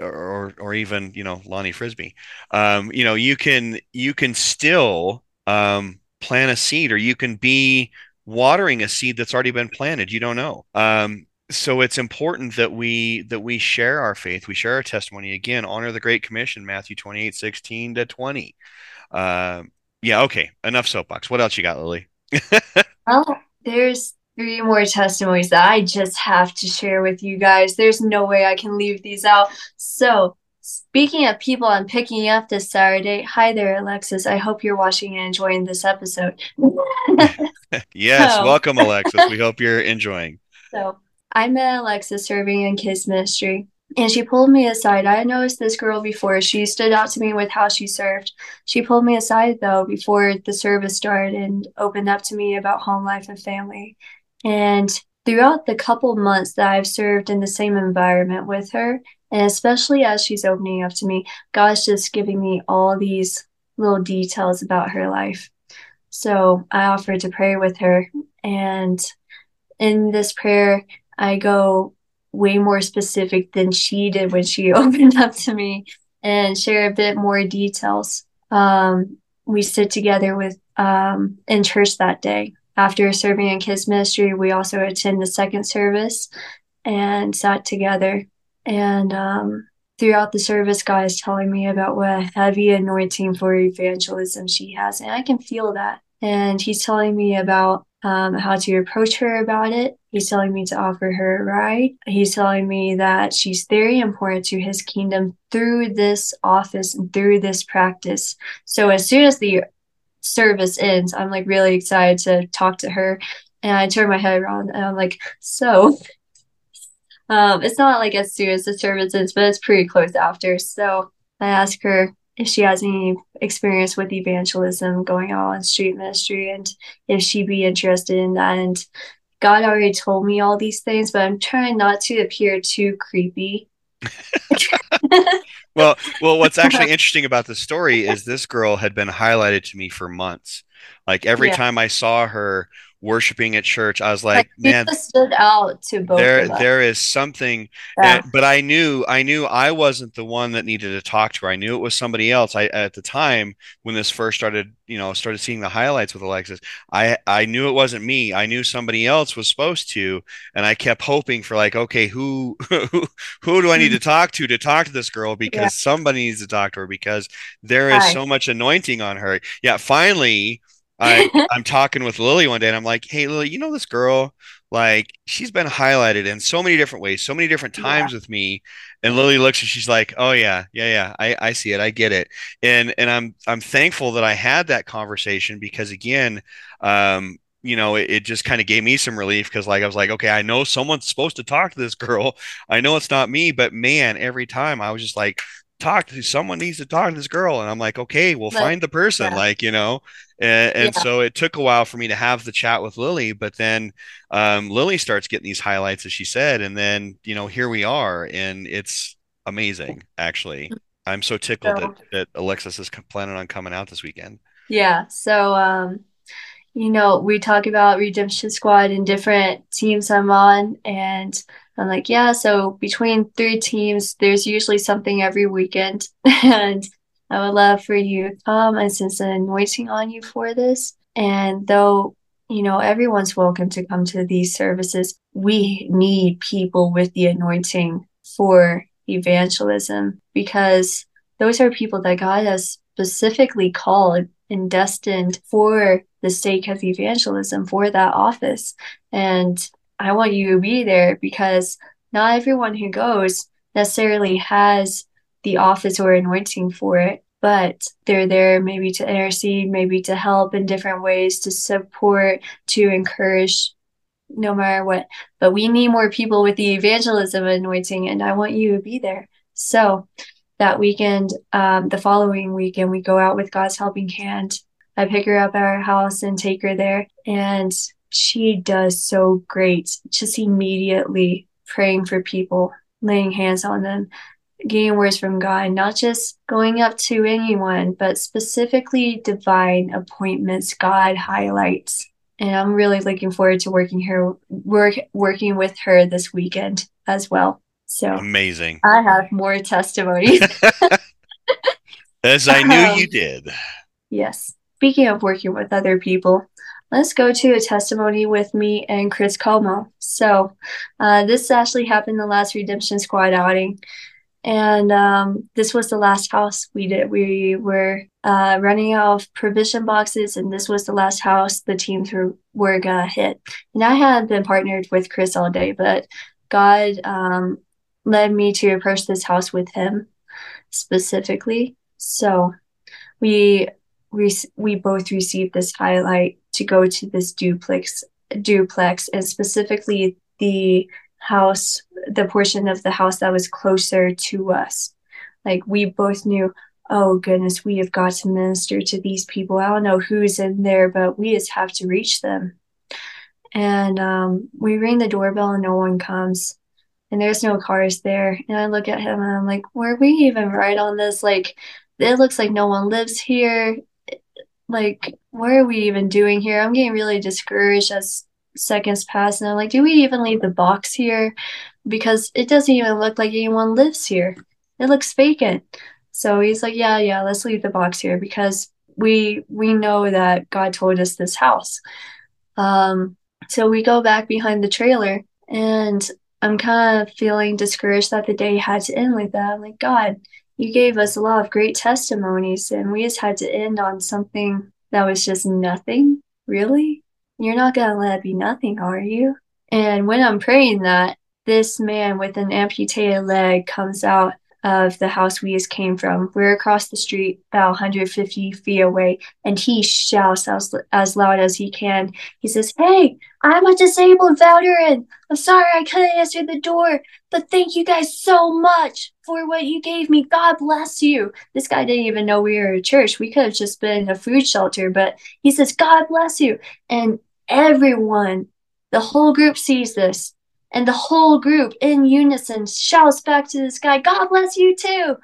or or even you know Lonnie Frisbee. Um, you know, you can you can still um, plant a seed, or you can be watering a seed that's already been planted. You don't know. Um, so it's important that we that we share our faith, we share our testimony. Again, honor the Great Commission, Matthew 28, 16 to 20. Um, yeah, okay. Enough soapbox. What else you got, Lily? Well, there's three more testimonies that I just have to share with you guys. There's no way I can leave these out. So, speaking of people I'm picking up this Saturday, hi there, Alexis. I hope you're watching and enjoying this episode. yes, Oh. welcome, Alexis. We hope you're enjoying. So I met Alexis serving in kids ministry, and she pulled me aside. I had noticed this girl before. She stood out to me with how she served. She pulled me aside though before the service started and opened up to me about home life and family. And throughout the couple months that I've served in the same environment with her, and especially as she's opening up to me, God's just giving me all these little details about her life. So I offered to pray with her, and in this prayer, I go way more specific than she did when she opened up to me and share a bit more details. Um, we sit together with um, in church that day. After serving in kids ministry, we also attend the second service and sat together. And um, throughout the service, God is telling me about what a heavy anointing for evangelism she has, and I can feel that. And He's telling me about um, how to approach her about it. He's telling me to offer her a ride. He's telling me that she's very important to his kingdom through this office and through this practice. So as soon as the service ends, I'm like really excited to talk to her. And I turn my head around and I'm like, so um, it's not like as soon as the service ends, but it's pretty close after. So I ask her if she has any experience with evangelism going on in street ministry and if she'd be interested in that. And God already told me all these things, but I'm trying not to appear too creepy. Well, well, what's actually interesting about the story is this girl had been highlighted to me for months. Like every Yeah. time I saw her worshiping at church, I was like, Like, man, stood out to both there of us. there is something Yeah. but i knew i knew i wasn't the one that needed to talk to her i knew it was somebody else i at the time when this first started you know started seeing the highlights with alexis i i knew it wasn't me i knew somebody else was supposed to and i kept hoping for like okay who who, who do i need to talk to to talk to this girl because Yeah. somebody needs to talk to her because there is Hi. so much anointing on her yeah finally I, I'm talking with Lily one day and I'm like, hey, Lily, you know this girl? Like, she's been highlighted in so many different ways, so many different Yeah. times with me. And Lily looks and she's like, oh yeah, yeah, yeah, I, I see it, I get it. And and I'm I'm thankful that I had that conversation because again, um, you know, it, it just kind of gave me some relief because like I was like, okay, I know someone's supposed to talk to this girl. I know it's not me, but man, every time I was just like, talk to someone needs to talk to this girl and i'm like okay we'll find the person yeah. like you know and, and Yeah. so it took a while for me to have the chat with lily but then um, lily starts getting these highlights as she said and then you know here we are and it's amazing actually i'm so tickled So- that, that alexis is planning on coming out this weekend Yeah, so um, you know, we talk about Redemption Squad and different teams I'm on, and I'm like, yeah, so between three teams, there's usually something every weekend, and I would love for you to come and sense an anointing on you for this. And though, you know, everyone's welcome to come to these services, we need people with the anointing for evangelism because those are people that God has specifically called and destined for the sake of evangelism for that office. And I want you to be there because not everyone who goes necessarily has the office or anointing for it, but they're there maybe to intercede, maybe to help in different ways, to support, to encourage, no matter what. But we need more people with the evangelism anointing, and I want you to be there. So, that weekend, um, the following weekend, we go out with God's helping hand. I pick her up at our house and take her there, and she does so great. Just immediately praying for people, laying hands on them, getting words from God, not just going up to anyone, but specifically divine appointments God highlights. And I'm really looking forward to working her work working with her this weekend as well. So amazing I have more testimonies. as i knew Um, you did Yes. Speaking of working with other people, let's go to a testimony with me and Chris Como. So, uh, this actually happened the last Redemption Squad outing. And um, this was the last house we did. We were uh, running out of provision boxes, and this was the last house the teams were, were gonna hit. And I had been partnered with Chris all day, but God um, led me to approach this house with him specifically. So we we we both received this highlight to go to this duplex duplex and specifically the house the portion of the house that was closer to us. Like we both knew oh goodness we have got to minister to these people. I don't know who's in there but we just have to reach them. And um, we ring the doorbell and no one comes. And there's no cars there. And i look at him and i'm like were we even right on this? Like it looks like no one lives here. Like what are we even doing here? I'm getting really discouraged as seconds pass and i'm like do we even leave the box here? Because it doesn't even look like anyone lives here. It looks vacant. So he's like yeah yeah let's leave the box here because we we know that god told us this house. Um so we go back behind the trailer and i'm kind of feeling discouraged that the day had to end like that. I'm like god you gave us a lot of great testimonies and we just had to end on something that was just nothing really. You're not going to let it be nothing are you? And when i'm praying that this man with an amputated leg comes out of the house we just came from we're across the street about 150 feet away and he shouts as, as loud as he can he says hey i'm a disabled veteran i'm sorry i couldn't answer the door but thank you guys so much for what you gave me. God bless you. This guy didn't even know we were a church. We could have just been a food shelter, but he says, God bless you. And everyone, the whole group sees this. And the whole group in unison shouts back to this guy, God bless you too.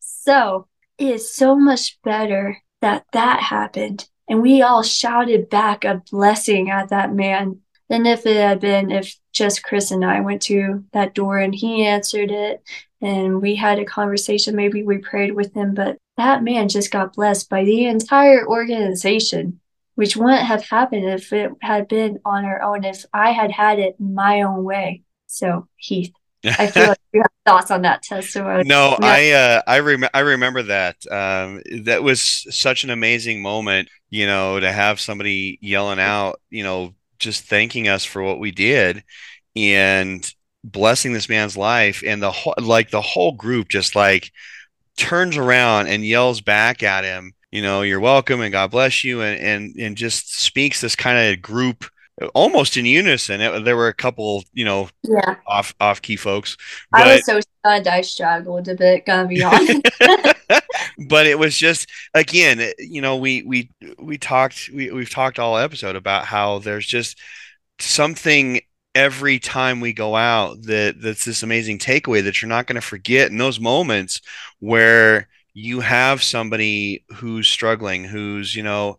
So it is so much better that that happened. And we all shouted back a blessing at that man than if it had been if just Chris and I went to that door and he answered it and we had a conversation. Maybe we prayed with him, but that man just got blessed by the entire organization, which wouldn't have happened if it had been on our own, if I had had it my own way. So, Heath, I feel like you have thoughts on that testimony. No, Yeah. I uh, I rem- I remember that. Um, that was such an amazing moment, you know, to have somebody yelling out, you know, just thanking us for what we did and blessing this man's life and the whole like the whole group just like turns around and yells back at him, you know, you're welcome and God bless you and and and just speaks this kind of group almost in unison. It, there were a couple, you know, Yeah. off off key folks, I was so stunned I struggled a bit, gonna be honest. but it was just again, you know, we we we talked we we've talked all episode about how there's just something every time we go out that that's this amazing takeaway that you're not going to forget in those moments where you have somebody who's struggling, who's, you know,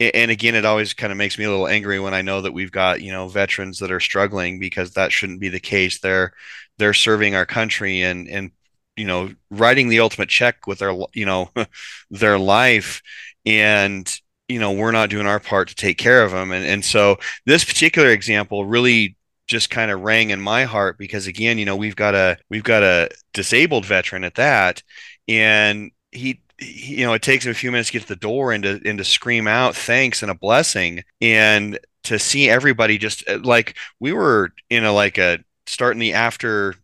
and again, it always kind of makes me a little angry when I know that we've got, you know, veterans that are struggling because that shouldn't be the case. They're they're serving our country and and you know, writing the ultimate check with their, you know, their life and you know, we're not doing our part to take care of them. And and so this particular example really just kind of rang in my heart because again, you know, we've got a we've got a disabled veteran at that and he he- you know it takes him a few minutes to get to the door and to and to scream out thanks and a blessing. And to see everybody just uh, like we were in a like a starting the after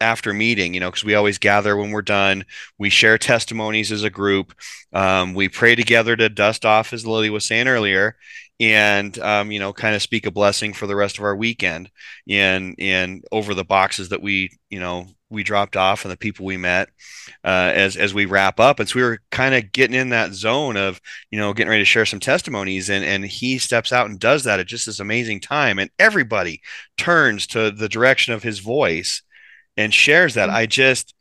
after meeting you know because we always gather when we're done. We share testimonies as a group. Um, we pray together to dust off as lily was saying earlier and um, you know kind of speak a blessing for the rest of our weekend. And and over the boxes that we you know we dropped off and the people we met uh, as as we wrap up. And so we were kind of getting in that zone of you know getting ready to share some testimonies and and he steps out and does that at just this amazing time. And everybody turns to the direction of his voice and shares that. I just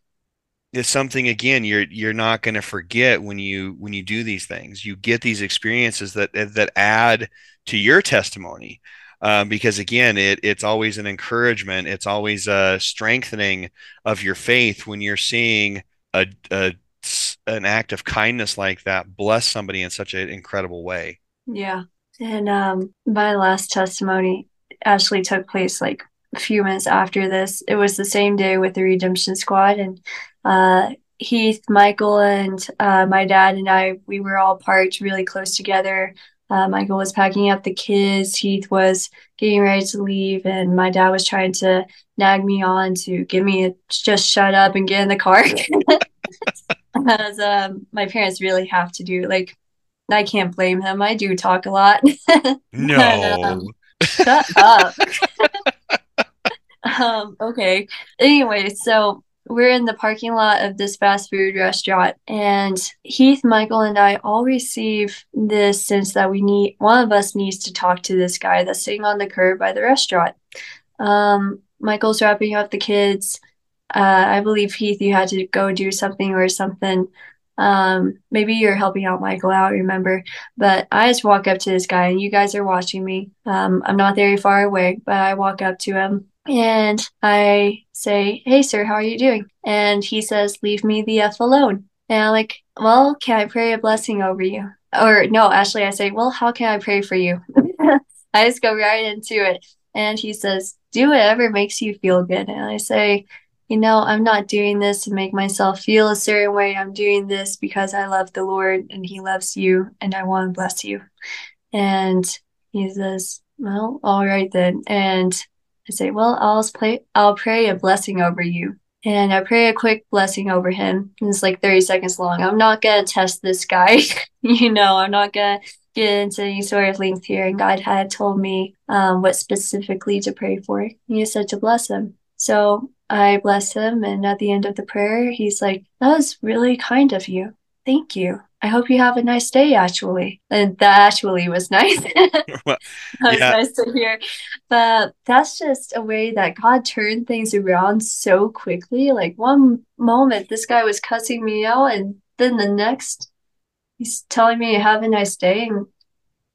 it's something again you're you're not going to forget when you when you do these things. You get these experiences that that add to your testimony um, because again it it's always an encouragement it's always a strengthening of your faith when you're seeing a, a an act of kindness like that bless somebody in such an incredible way Yeah. And um my last testimony actually took place like a few minutes after this. It was the same day with the Redemption Squad and uh Heath, Michael, and uh, my dad and I, we were all parked really close together. Uh, Michael was packing up the kids. Heath was getting ready to leave, and my dad was trying to nag me on to give me a just shut up and get in the car. As um, my parents really have to do. Like, I can't blame him. I do talk a lot. no Shut up. um, okay. Anyway, so we're in the parking lot of this fast food restaurant, and Heath, Michael, and I all receive this sense that we need one of us needs to talk to this guy that's sitting on the curb by the restaurant. Um, Michael's wrapping up the kids. Uh, I believe Heath, you had to go do something or something. Um, maybe you're helping out Michael out, remember? But I just walk up to this guy, and you guys are watching me. Um, I'm not very far away, but I walk up to him and I say, Hey, sir, how are you doing? And he says, Leave me the F alone. And I'm like, Well, can I pray a blessing over you? Or no, actually, I say, Well, how can I pray for you? I just go right into it. And he says, Do whatever makes you feel good. And I say, you know, I'm not doing this to make myself feel a certain way. I'm doing this because I love the Lord and He loves you and I want to bless you. And he says, Well, all right then. And I say, Well, I'll play I'll pray a blessing over you. And I pray a quick blessing over him. And it's like 30 seconds long. I'm not gonna test this guy. you know, I'm not gonna get into any sort of length here. And God had told me um, what specifically to pray for. He said to bless him. So I bless him, and at the end of the prayer, he's like, That was really kind of you. Thank you. I hope you have a nice day, actually. And that actually was nice. Well, That was yeah. nice to hear. But that's just a way that God turned things around so quickly. Like one moment, this guy was cussing me out, and then the next, he's telling me have a nice day and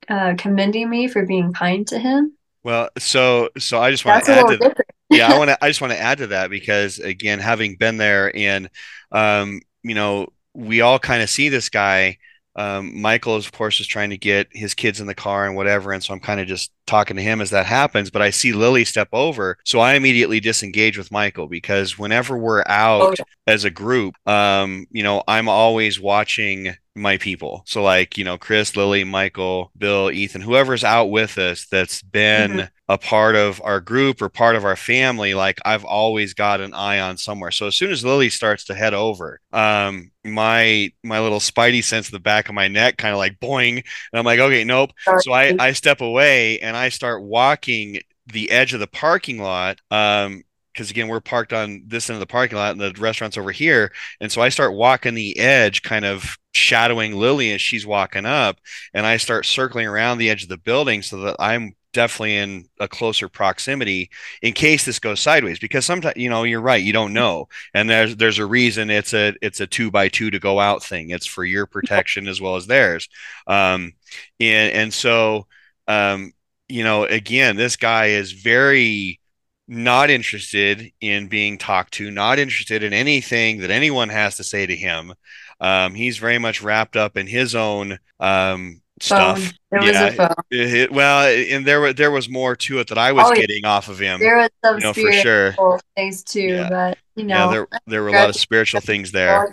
uh, commending me for being kind to him. well so so i just want That's to add to different. yeah, I want to. I just want to add to that because again, having been there, and um, you know, we all kind of see this guy. Um, Michael, of course, is trying to get his kids in the car and whatever, and so I'm kind of just talking to him as that happens. But I see Lily step over, so I immediately disengage with Michael because whenever we're out Oh, as a group, um, you know, I'm always watching my people. So like, you know, Chris, Lily, Michael, Bill, Ethan, whoever's out with us that's been a part of our group or part of our family, like I've always got an eye on somewhere. So as soon as Lily starts to head over, um, my my little spidey sense in the back of my neck kind of like boing, and I'm like, okay, nope. So I I step away and I start walking the edge of the parking lot. Um, because again we're parked on this end of the parking lot and the restaurant's over here and so i start walking the edge kind of shadowing lily as she's walking up and i start circling around the edge of the building so that i'm definitely in a closer proximity in case this goes sideways because sometimes you know you're right you don't know. And there's there's a reason it's a it's a two by two to go out thing. It's for your protection as well as theirs. Um and and so um you know again this guy is very not interested in being talked to not interested in anything that anyone has to say to him. Um he's very much wrapped up in his own um stuff. Phone. There yeah, was a phone. It, it, well, and there was there was more to it that I was oh, getting off of him. There was some you know, for sure. things too, yeah. but you know, yeah, there there were a lot of spiritual things there.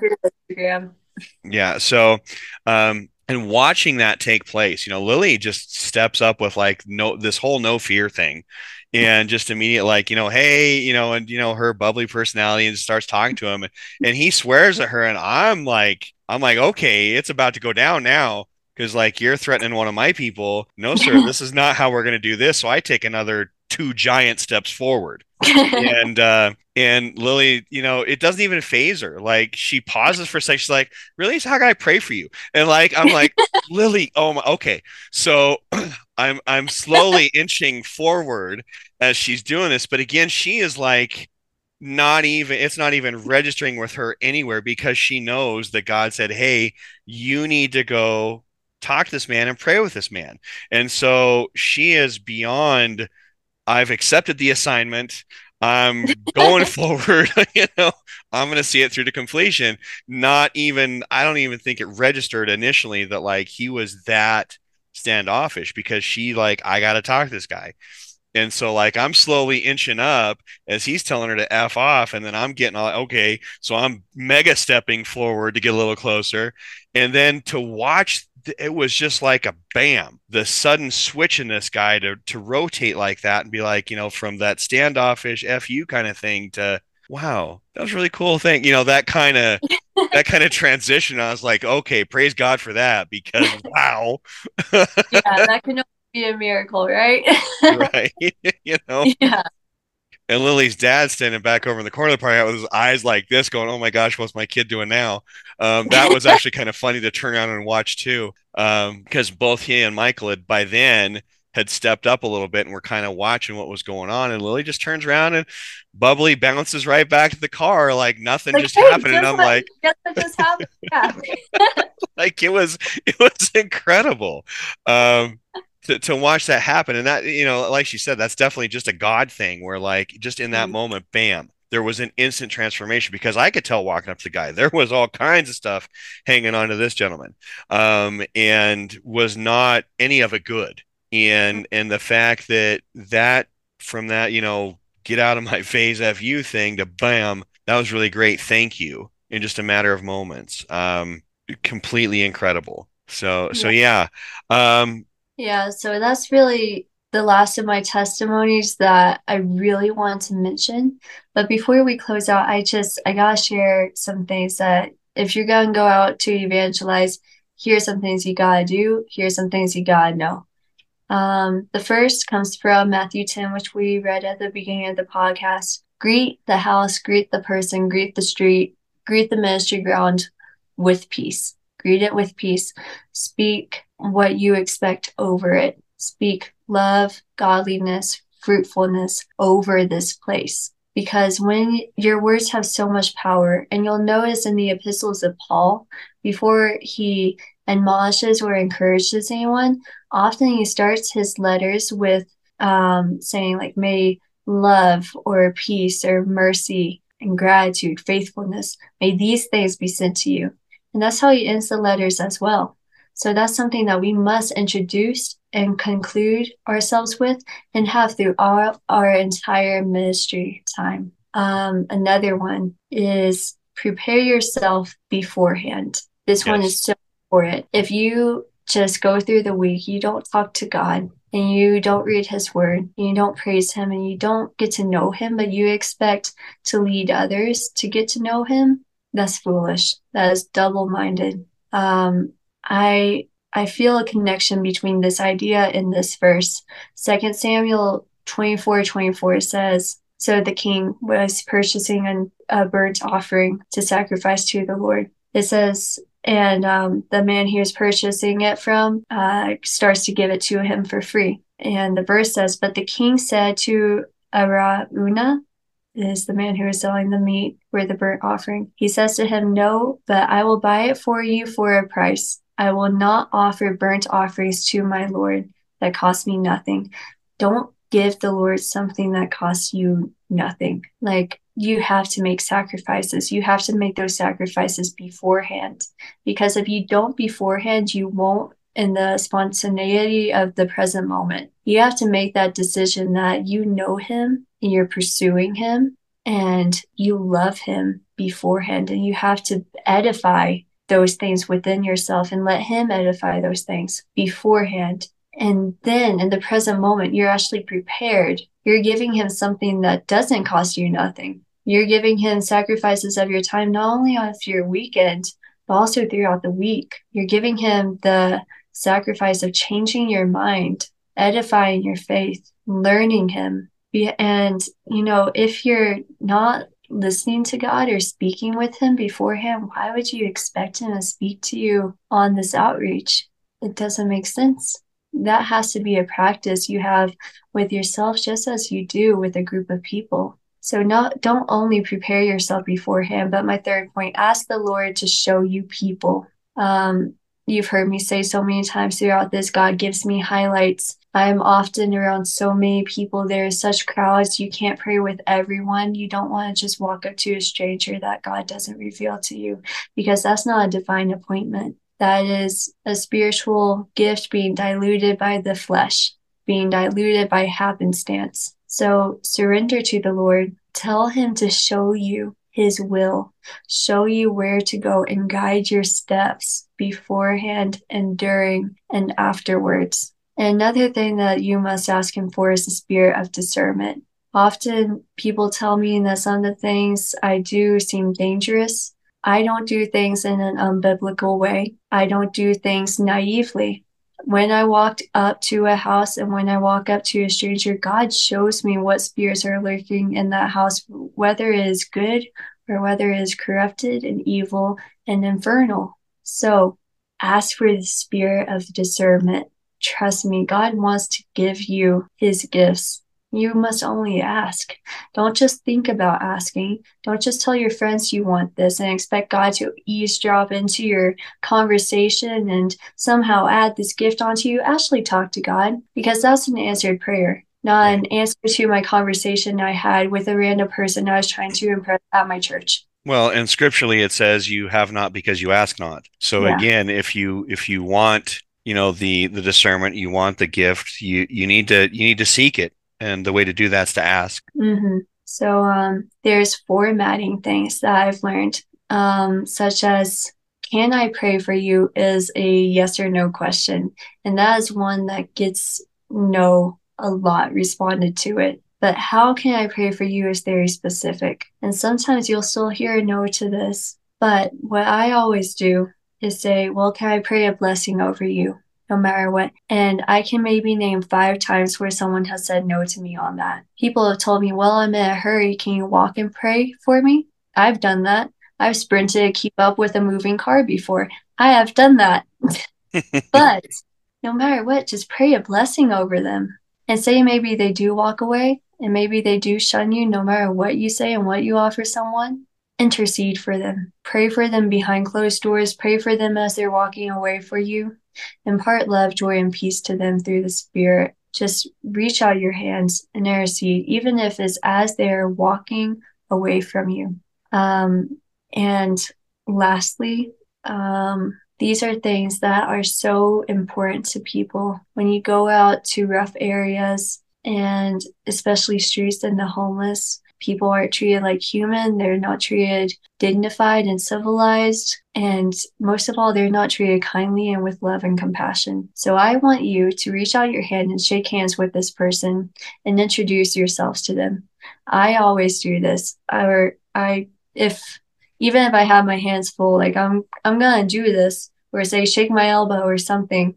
Yeah, so um, and watching that take place, you know, Lily just steps up with like no this whole no fear thing. And just immediate, like, you know, hey, you know, and you know, her bubbly personality and starts talking to him and he swears at her, and I'm like, I'm like, okay, it's about to go down now because like you're threatening one of my people. No, sir, this is not how we're going to do this. So I take another two giant steps forward. and uh and Lily, you know, it doesn't even faze her. Like she pauses for a second. She's like, "Really? So how can I pray for you?" And like I'm like, "Lily, oh my, okay." So I'm I'm slowly inching forward as she's doing this, but again, she is like not even it's not even registering with her anywhere because she knows that God said, "Hey, you need to go talk to this man and pray with this man. And so she is beyond, I've accepted the assignment. I'm going forward, you know, I'm going to see it through to completion. Not even, I don't even think it registered initially that like he was that standoffish because she like, I got to talk to this guy. And so like I'm slowly inching up as he's telling her to F off. And then I'm getting all okay. So I'm mega stepping forward to get a little closer. And then to watch it was just like a bam the sudden switch in this guy to to rotate like that and be like you know from that standoffish fu kind of thing to wow that was really cool thing you know that kind of that kind of transition. I was like okay praise god for that because wow. Yeah that can be a miracle right? Right you know? Yeah and Lily's dad standing back over in the corner of the party with his eyes like this, going, "Oh my gosh, what's my kid doing now?" Um, that was actually kind of funny to turn around and watch too, because um, both he and Michael had by then had stepped up a little bit and were kind of watching what was going on. And Lily just turns around and bubbly bounces right back to the car like nothing like, just hey, happened. And I'm like, just happened. Yeah. like it was, it was incredible. Um, to, to watch that happen. And that you know like she said that's definitely just a god thing where like just in that mm-hmm. moment bam there was an instant transformation because I could tell walking up to the guy there was all kinds of stuff hanging on to this gentleman um, and was not any of it good. And mm-hmm. and the fact that that from that you know get out of my phase fu thing to bam that was really great. Thank you in just a matter of moments. Um, completely incredible. So so yeah um yeah, so that's really the last of my testimonies that I really want to mention. But before we close out, I just I gotta share some things that if you're gonna go out to evangelize, here's some things you gotta do, here's some things you gotta know. Um, the first comes from Matthew 10, which we read at the beginning of the podcast. Greet the house, greet the person, greet the street, greet the ministry ground with peace. Greet it with peace. Speak what you expect over it. Speak love, godliness, fruitfulness over this place. Because when your words have so much power, and you'll notice in the epistles of Paul, before he admonishes or encourages anyone, often he starts his letters with um, saying, like, may love or peace or mercy and gratitude, faithfulness, may these things be sent to you. And that's how he ends the letters as well. So that's something that we must introduce and conclude ourselves with and have through our, our entire ministry time. Um, another one is prepare yourself beforehand. This yes. one is so important. If you just go through the week, you don't talk to God and you don't read his word, and you don't praise him and you don't get to know him, but you expect to lead others to get to know him, that's foolish. That is double-minded. Um, I I feel a connection between this idea and this verse. Second Samuel 24 24 says, So the king was purchasing an, a burnt offering to sacrifice to the Lord. It says, and um, the man he was purchasing it from uh, starts to give it to him for free. And the verse says, But the king said to Araunah, is the man who is selling the meat for the burnt offering. He says to him, No, but I will buy it for you for a price. I will not offer burnt offerings to my Lord that cost me nothing. Don't give the Lord something that costs you nothing. Like you have to make sacrifices. You have to make those sacrifices beforehand. Because if you don't beforehand, you won't in the spontaneity of the present moment. You have to make that decision that you know him and you're pursuing him and you love him beforehand and you have to edify those things within yourself and let him edify those things beforehand and then in the present moment, you're actually prepared. You're giving him something that doesn't cost you nothing. You're giving him sacrifices of your time, not only on your weekend, but also throughout the week. You're giving him the sacrifice of changing your mind, edifying your faith, learning him. And, you know, if you're not listening to God or speaking with him beforehand, why would you expect him to speak to you on this outreach? It doesn't make sense. That has to be a practice you have with yourself just as you do with a group of people. So not don't only prepare yourself beforehand but my third point ask the lord to show you people. Um, you've heard me say so many times throughout this god gives me highlights i'm often around so many people there's such crowds you can't pray with everyone you don't want to just walk up to a stranger that god doesn't reveal to you because that's not a divine appointment that is a spiritual gift being diluted by the flesh, being diluted by happenstance. So surrender to the Lord. Tell Him to show you His will, show you where to go, and guide your steps beforehand and during and afterwards. And another thing that you must ask Him for is the spirit of discernment. Often people tell me that some of the things I do seem dangerous I don't do things in an unbiblical way. I don't do things naively. When I walked up to a house and when I walk up to a stranger, God shows me what spirits are lurking in that house, whether it is good or whether it is corrupted and evil and infernal. So ask for the spirit of discernment. Trust me, God wants to give you his gifts you must only ask. Don't just think about asking. Don't just tell your friends you want this and expect God to eavesdrop into your conversation and somehow add this gift onto you. Actually, talk to God because that's an answered prayer, not an answer to my conversation I had with a random person I was trying to impress at my church. Well, and scripturally it says you have not because you ask not. So yeah. again, if you if you want you know the the discernment you want the gift you you need to you need to seek it and the way to do that is to ask. Mm-hmm. So um, there's formatting things that I've learned, um, such as "Can I pray for you?" is a yes or no question, and that is one that gets no a lot responded to it. But how can I pray for you is very specific, and sometimes you'll still hear no to this. But what I always do is say, "Well, can I pray a blessing over you?" no matter what. And I can maybe name five times where someone has said no to me on that. People have told me, well, I'm in a hurry. Can you walk and pray for me? I've done that. I've sprinted to keep up with a moving car before. I have done that. but no matter what, just pray a blessing over them and say maybe they do walk away and maybe they do shun you no matter what you say and what you offer someone. Intercede for them. Pray for them behind closed doors. Pray for them as they're walking away for you impart love, joy, and peace to them through the Spirit. Just reach out your hands and intercede, even if it's as they're walking away from you. Um, and lastly, um, these are things that are so important to people when you go out to rough areas and especially streets and the homeless people aren't treated like human. They're not treated dignified and civilized. And most of all, they're not treated kindly and with love and compassion. So I want you to reach out your hand and shake hands with this person and introduce yourselves to them. I always do this. Or I, if even if I have my hands full, like I'm, I'm gonna do this, or say shake my elbow or something.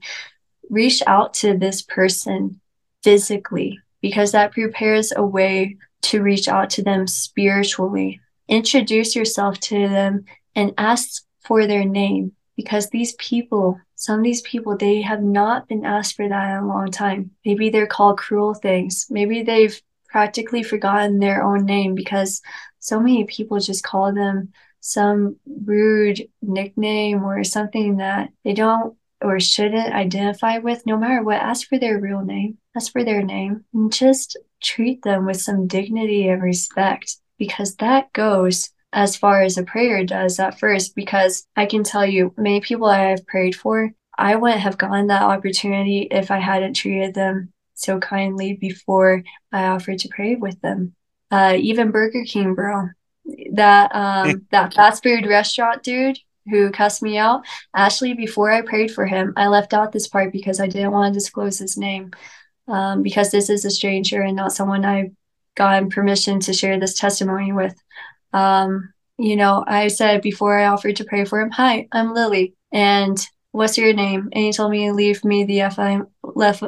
Reach out to this person physically because that prepares a way to reach out to them spiritually. Introduce yourself to them and ask for their name because these people, some of these people, they have not been asked for that in a long time. Maybe they're called cruel things. Maybe they've practically forgotten their own name because so many people just call them some rude nickname or something that they don't or shouldn't identify with, no matter what, ask for their real name, ask for their name, and just treat them with some dignity and respect because that goes as far as a prayer does at first. Because I can tell you, many people I have prayed for, I wouldn't have gotten that opportunity if I hadn't treated them so kindly before I offered to pray with them. Uh, even Burger King, bro, that um, that fast food restaurant dude who cussed me out. Ashley, before I prayed for him, I left out this part because I didn't want to disclose his name um, because this is a stranger and not someone I've gotten permission to share this testimony with. Um, you know, I said before I offered to pray for him, Hi, I'm Lily. And what's your name? And he told me to leave me the F I left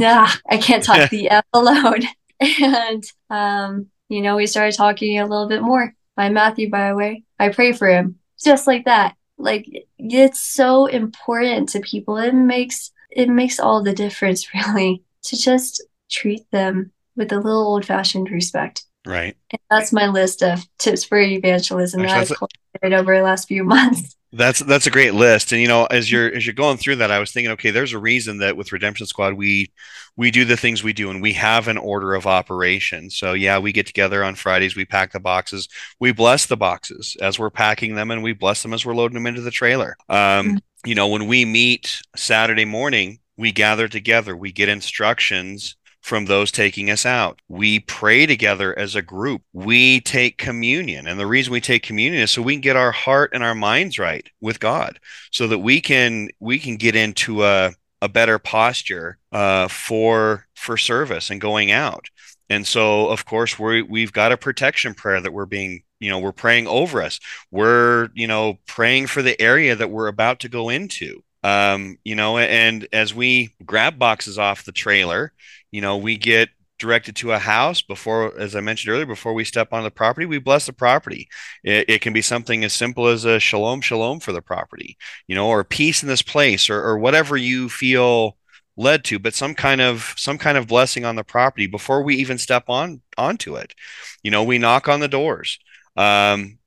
ah, I can't talk the F alone. and um, you know, we started talking a little bit more. By Matthew, by the way. I pray for him. Just like that. Like it's so important to people. It makes it makes all the difference really to just treat them with a little old fashioned respect. Right. And that's my list of tips for evangelism Actually, that I've collected over the last few months. That's that's a great list. And you know, as you're as you're going through that, I was thinking, okay, there's a reason that with Redemption Squad we we do the things we do and we have an order of operation. So yeah, we get together on Fridays, we pack the boxes, we bless the boxes as we're packing them, and we bless them as we're loading them into the trailer. Um, mm-hmm. you know, when we meet Saturday morning, we gather together, we get instructions from those taking us out. We pray together as a group. We take communion. And the reason we take communion is so we can get our heart and our minds right with God so that we can we can get into a a better posture uh, for for service and going out. And so, of course, we we've got a protection prayer that we're being, you know, we're praying over us. We're, you know, praying for the area that we're about to go into. Um, you know, and as we grab boxes off the trailer, you know, we get directed to a house before, as I mentioned earlier, before we step on the property, we bless the property. It, it, can be something as simple as a shalom, shalom for the property, you know, or peace in this place, or, or whatever you feel led to, but some kind of some kind of blessing on the property before we even step on onto it. You know, we knock on the doors. Um,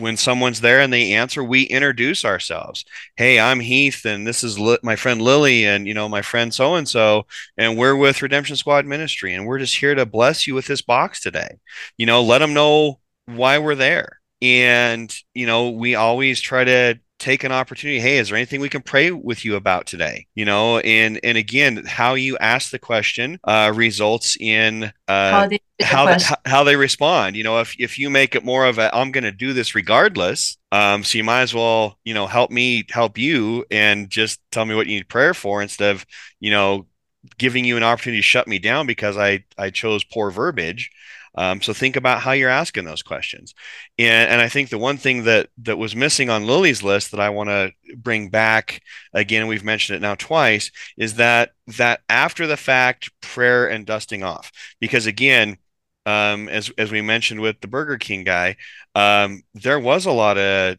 when someone's there and they answer, we introduce ourselves. Hey, I'm Heath, and this is Li- my friend Lily, and you know my friend so and so, and we're with Redemption Squad Ministry, and we're just here to bless you with this box today. You know, let them know why we're there, and you know we always try to take an opportunity hey is there anything we can pray with you about today? You know and and again how you ask the question uh, results in uh, how, they, how, the, how, they respond. You know if, if you make it more of a i'm going to do this regardless um, so you might as well you know help me help you and just tell me what you need prayer for instead of you know giving you an opportunity to shut me down because i i chose poor verbiage um, so think about how you're asking those questions. And, and I think the one thing that that was missing on Lily's list that I want to bring back again, we've mentioned it now twice, is that that after the fact prayer and dusting off. Because again, um, as as we mentioned with the Burger King guy, um, there was a lot of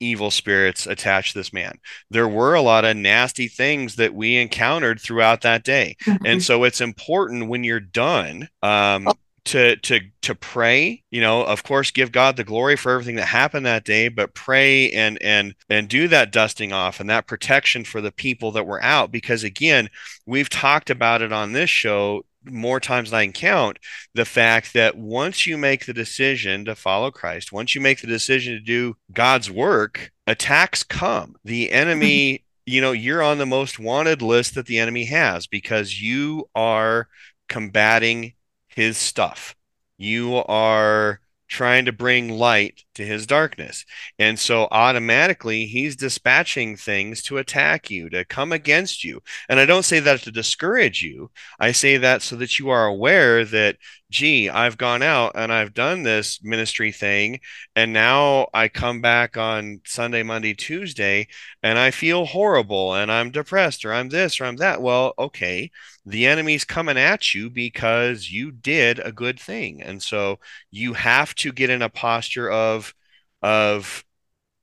evil spirits attached to this man. There were a lot of nasty things that we encountered throughout that day. Mm-hmm. And so it's important when you're done um, to to to pray you know of course give god the glory for everything that happened that day but pray and and and do that dusting off and that protection for the people that were out because again we've talked about it on this show more times than I can count the fact that once you make the decision to follow Christ, once you make the decision to do God's work, attacks come. The enemy, mm-hmm. you know, you're on the most wanted list that the enemy has because you are combating his stuff. you are trying to bring light to his darkness. And so automatically he's dispatching things to attack you, to come against you. And I don't say that to discourage you. I say that so that you are aware that, gee, I've gone out and I've done this ministry thing. And now I come back on Sunday, Monday, Tuesday, and I feel horrible and I'm depressed or I'm this or I'm that. Well, okay the enemy's coming at you because you did a good thing and so you have to get in a posture of of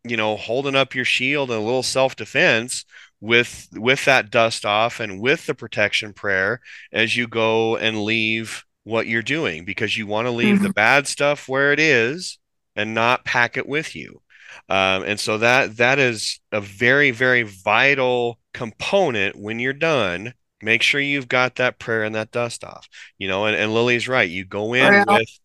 you know holding up your shield and a little self-defense with with that dust off and with the protection prayer as you go and leave what you're doing because you want to leave mm-hmm. the bad stuff where it is and not pack it with you. Um, and so that that is a very very vital component when you're done. Make sure you've got that prayer and that dust off you know and, and lily's right. You go in else, with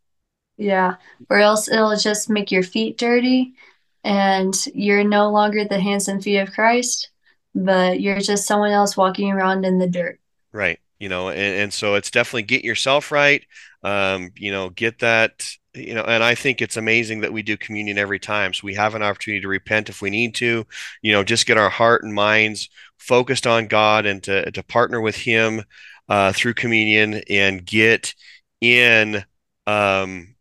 yeah or else it'll just make your feet dirty and you're no longer the hands and feet of christ but you're just someone else walking around in the dirt. Right you know and, and so it's definitely get yourself right um, you know get that you know and i think it's amazing that we do communion every time so we have an opportunity to repent if we need to you know just get our heart and minds focused on God and to, to partner with Him uh, through communion and get in. Um,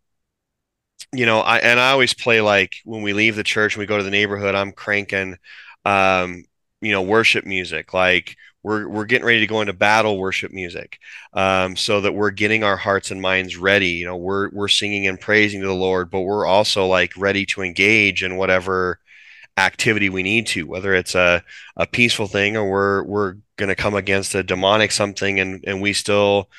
you know, I and I always play like when we leave the church and we go to the neighborhood, I'm cranking, um, you know, worship music. Like we're we're getting ready to go into battle worship music, um, so that we're getting our hearts and minds ready. You know, we're we're singing and praising to the Lord, but we're also like ready to engage in whatever activity we need to, whether it's a, a peaceful thing or we're we're going to come against a demonic something and and we still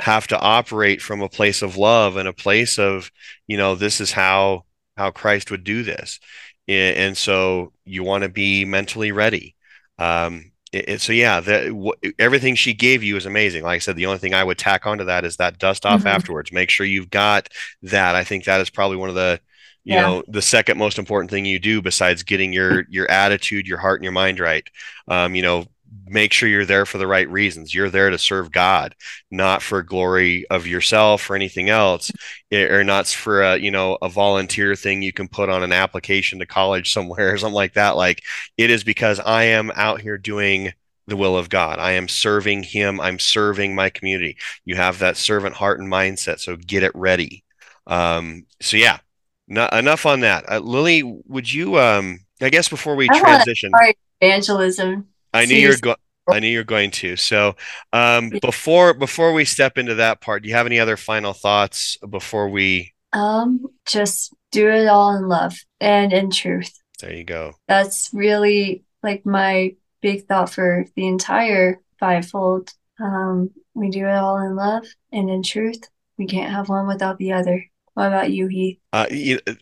have to operate from a place of love and a place of you know this is how how Christ would do this, and so you want to be mentally ready. Um, it, so yeah, the, everything she gave you is amazing. Like I said, the only thing I would tack onto that is that dust off mm-hmm. afterwards. Make sure you've got that. I think that is probably one of the you yeah. know the second most important thing you do besides getting your your attitude your heart and your mind right um, you know make sure you're there for the right reasons you're there to serve god not for glory of yourself or anything else eh, or not for a you know a volunteer thing you can put on an application to college somewhere or something like that like it is because i am out here doing the will of God. I am serving Him. I'm serving my community. You have that servant heart and mindset. So get it ready. Um, so yeah, not, enough on that. Uh, Lily, would you? Um, I guess before we I transition, evangelism. I knew you're going. I knew you're going to. So, um, before before we step into that part, do you have any other final thoughts before we? Um, just do it all in love and in truth. There you go. That's really like my big thought for the entire fivefold. Um, we do it all in love and in truth. We can't have one without the other. What about you, Heath? Uh,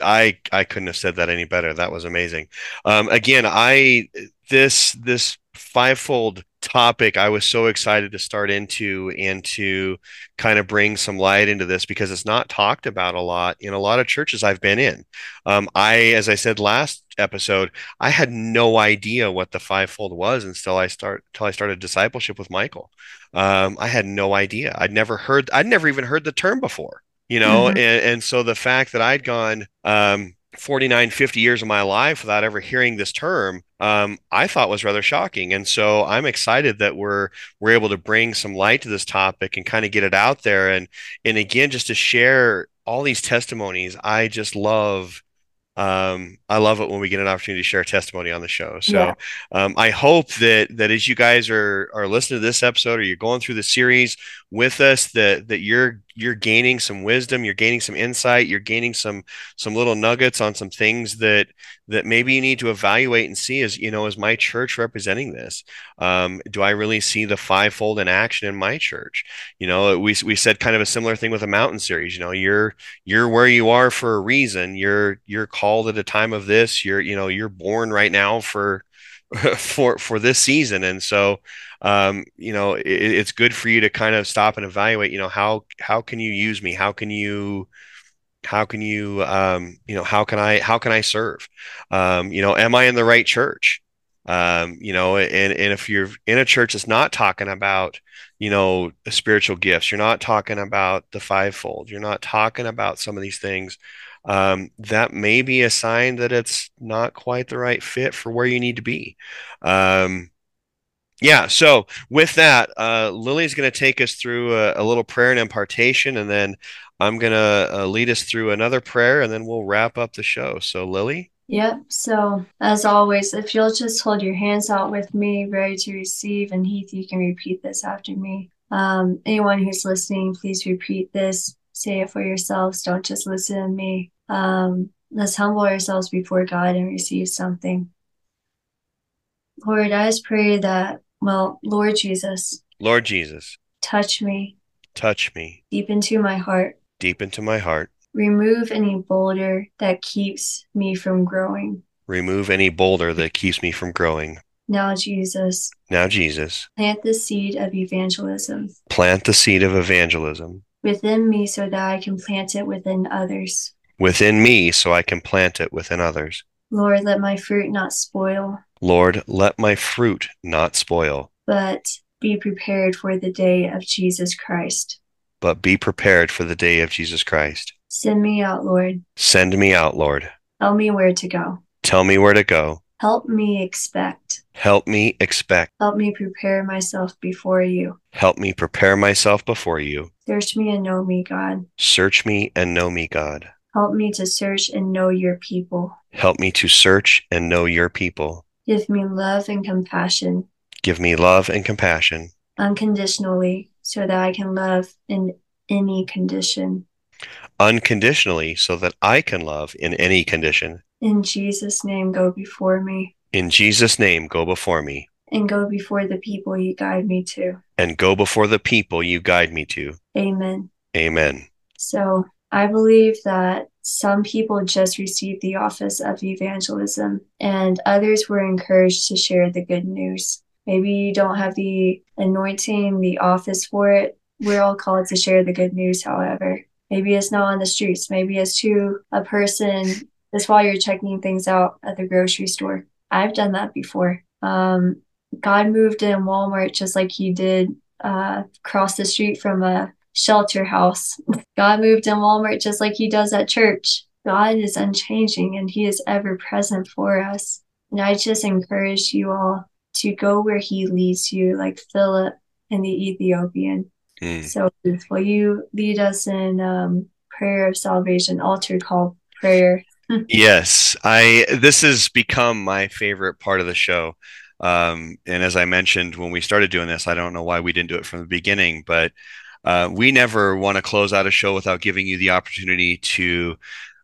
I I couldn't have said that any better. That was amazing. Um, again, I this this fivefold topic I was so excited to start into and to kind of bring some light into this because it's not talked about a lot in a lot of churches I've been in. Um, I, as I said last episode, I had no idea what the fivefold was until I start until I started discipleship with Michael. Um, I had no idea. I'd never heard. I'd never even heard the term before you know mm-hmm. and, and so the fact that i'd gone um 49 50 years of my life without ever hearing this term um, i thought was rather shocking and so i'm excited that we're we're able to bring some light to this topic and kind of get it out there and and again just to share all these testimonies i just love um, I love it when we get an opportunity to share testimony on the show. So yeah. um, I hope that that as you guys are are listening to this episode or you're going through the series with us, that that you're you're gaining some wisdom, you're gaining some insight, you're gaining some some little nuggets on some things that that maybe you need to evaluate and see is you know is my church representing this. Um, do I really see the fivefold in action in my church? You know, we we said kind of a similar thing with the mountain series. You know, you're you're where you are for a reason. You're you're called at a time of this. You're you know you're born right now for for for this season. And so um, you know it, it's good for you to kind of stop and evaluate you know how how can you use me? How can you how can you um, you know how can i how can i serve? Um, you know am i in the right church? Um, you know, and, and if you're in a church that's not talking about, you know, spiritual gifts, you're not talking about the fivefold, you're not talking about some of these things, um, that may be a sign that it's not quite the right fit for where you need to be. Um, yeah, so with that, uh, Lily's going to take us through a, a, little prayer and impartation, and then I'm going to uh, lead us through another prayer, and then we'll wrap up the show. So, Lily? Yep. So, as always, if you'll just hold your hands out with me, ready to receive, and Heath, you can repeat this after me. Um, anyone who's listening, please repeat this. Say it for yourselves. Don't just listen to me. Um, let's humble ourselves before God and receive something. Lord, I just pray that well, Lord Jesus. Lord Jesus. Touch me. Touch me. Deep into my heart. Deep into my heart. Remove any boulder that keeps me from growing. Remove any boulder that keeps me from growing. Now, Jesus. Now, Jesus. Plant the seed of evangelism. Plant the seed of evangelism. Within me so that I can plant it within others. Within me so I can plant it within others. Lord, let my fruit not spoil. Lord, let my fruit not spoil, but be prepared for the day of Jesus Christ. But be prepared for the day of Jesus Christ. Send me out, Lord. Send me out, Lord. Tell me where to go. Tell me where to go. Help me expect. Help me expect. Help me prepare myself before you. Help me prepare myself before you. Search me and know me, God. Search me and know me, God. Help me to search and know your people. Help me to search and know your people. Give me love and compassion. Give me love and compassion. Unconditionally, so that I can love in any condition. Unconditionally, so that I can love in any condition. In Jesus' name, go before me. In Jesus' name, go before me. And go before the people you guide me to. And go before the people you guide me to. Amen. Amen. So I believe that some people just received the office of evangelism, and others were encouraged to share the good news. Maybe you don't have the anointing, the office for it. We're all called to share the good news, however. Maybe it's not on the streets. Maybe it's to a person just while you're checking things out at the grocery store. I've done that before. Um, God moved in Walmart just like he did uh, across the street from a shelter house. God moved in Walmart just like he does at church. God is unchanging and he is ever present for us. And I just encourage you all to go where he leads you, like Philip and the Ethiopian. Mm. So will you lead us in um, prayer of salvation, altar call prayer? yes, I this has become my favorite part of the show. Um, and as I mentioned when we started doing this, I don't know why we didn't do it from the beginning, but uh, we never want to close out a show without giving you the opportunity to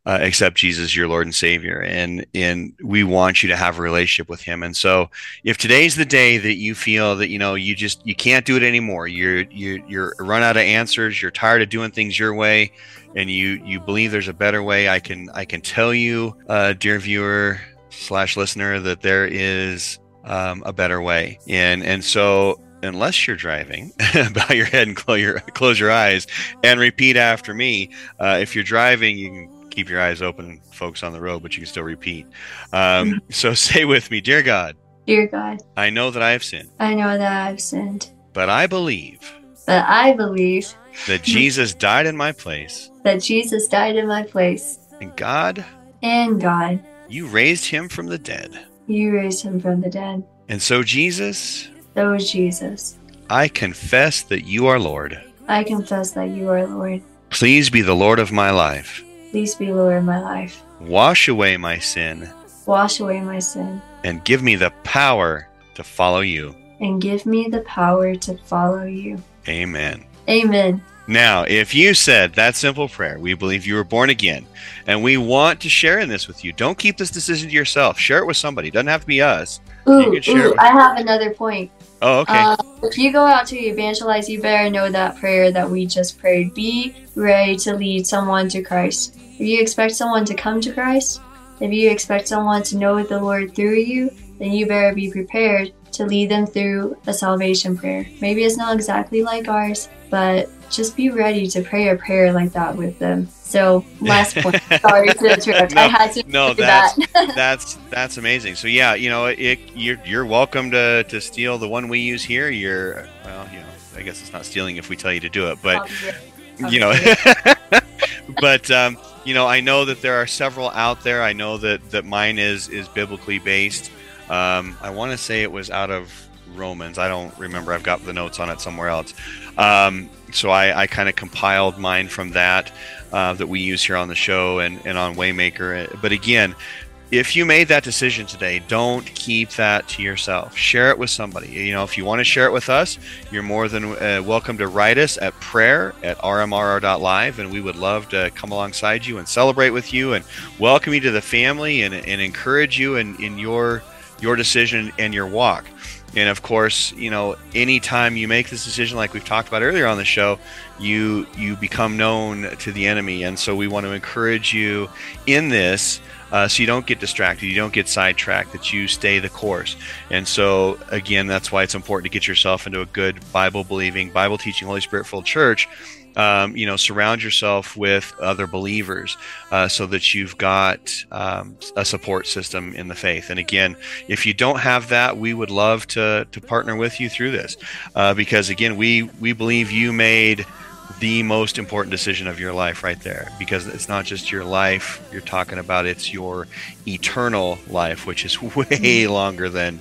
uh, accept Jesus your Lord and Savior, and and we want you to have a relationship with Him. And so, if today's the day that you feel that you know you just you can't do it anymore, you're you you're run out of answers, you're tired of doing things your way, and you you believe there's a better way, I can I can tell you, uh, dear viewer slash listener, that there is um, a better way. And and so unless you're driving, bow your head and close your close your eyes and repeat after me. Uh, if you're driving, you can keep your eyes open, folks on the road, but you can still repeat. Um, so say with me, dear God. Dear God. I know that I have sinned. I know that I've sinned. But I believe. But I believe. That Jesus died in my place. That Jesus died in my place. And God. And God. You raised him from the dead. You raised him from the dead. And so, Jesus, so is Jesus. I confess that you are Lord. I confess that you are Lord. Please be the Lord of my life. Please be Lord of my life. Wash away my sin. Wash away my sin. And give me the power to follow you. And give me the power to follow you. Amen. Amen. Now, if you said that simple prayer, we believe you were born again, and we want to share in this with you. Don't keep this decision to yourself. Share it with somebody. It doesn't have to be us. Ooh, ooh I have another point. Oh, okay. Uh, if you go out to evangelize, you better know that prayer that we just prayed. Be ready to lead someone to Christ. If you expect someone to come to Christ, if you expect someone to know the Lord through you, then you better be prepared to lead them through a salvation prayer. Maybe it's not exactly like ours, but just be ready to pray a prayer like that with them. So last point. Sorry to interrupt. No, I had to no, that's that. that's that's amazing. So yeah, you know, it, you're you're welcome to to steal the one we use here. You're well, you know, I guess it's not stealing if we tell you to do it, but you know, but um, you know, I know that there are several out there. I know that that mine is is biblically based. Um, I want to say it was out of Romans. I don't remember. I've got the notes on it somewhere else. Um, so I, I kind of compiled mine from that uh, that we use here on the show and, and on Waymaker. But again, if you made that decision today, don't keep that to yourself. Share it with somebody. You know, if you want to share it with us, you're more than uh, welcome to write us at prayer at rmrr.live, and we would love to come alongside you and celebrate with you and welcome you to the family and, and encourage you in, in your your decision and your walk. And of course, you know, anytime you make this decision, like we've talked about earlier on the show, you you become known to the enemy, and so we want to encourage you in this. Uh, so you don't get distracted, you don't get sidetracked, that you stay the course. And so, again, that's why it's important to get yourself into a good Bible believing, Bible teaching, Holy Spirit filled church. Um, you know, surround yourself with other believers uh, so that you've got um, a support system in the faith. And again, if you don't have that, we would love to to partner with you through this uh, because again, we we believe you made the most important decision of your life right there because it's not just your life you're talking about it's your eternal life which is way longer than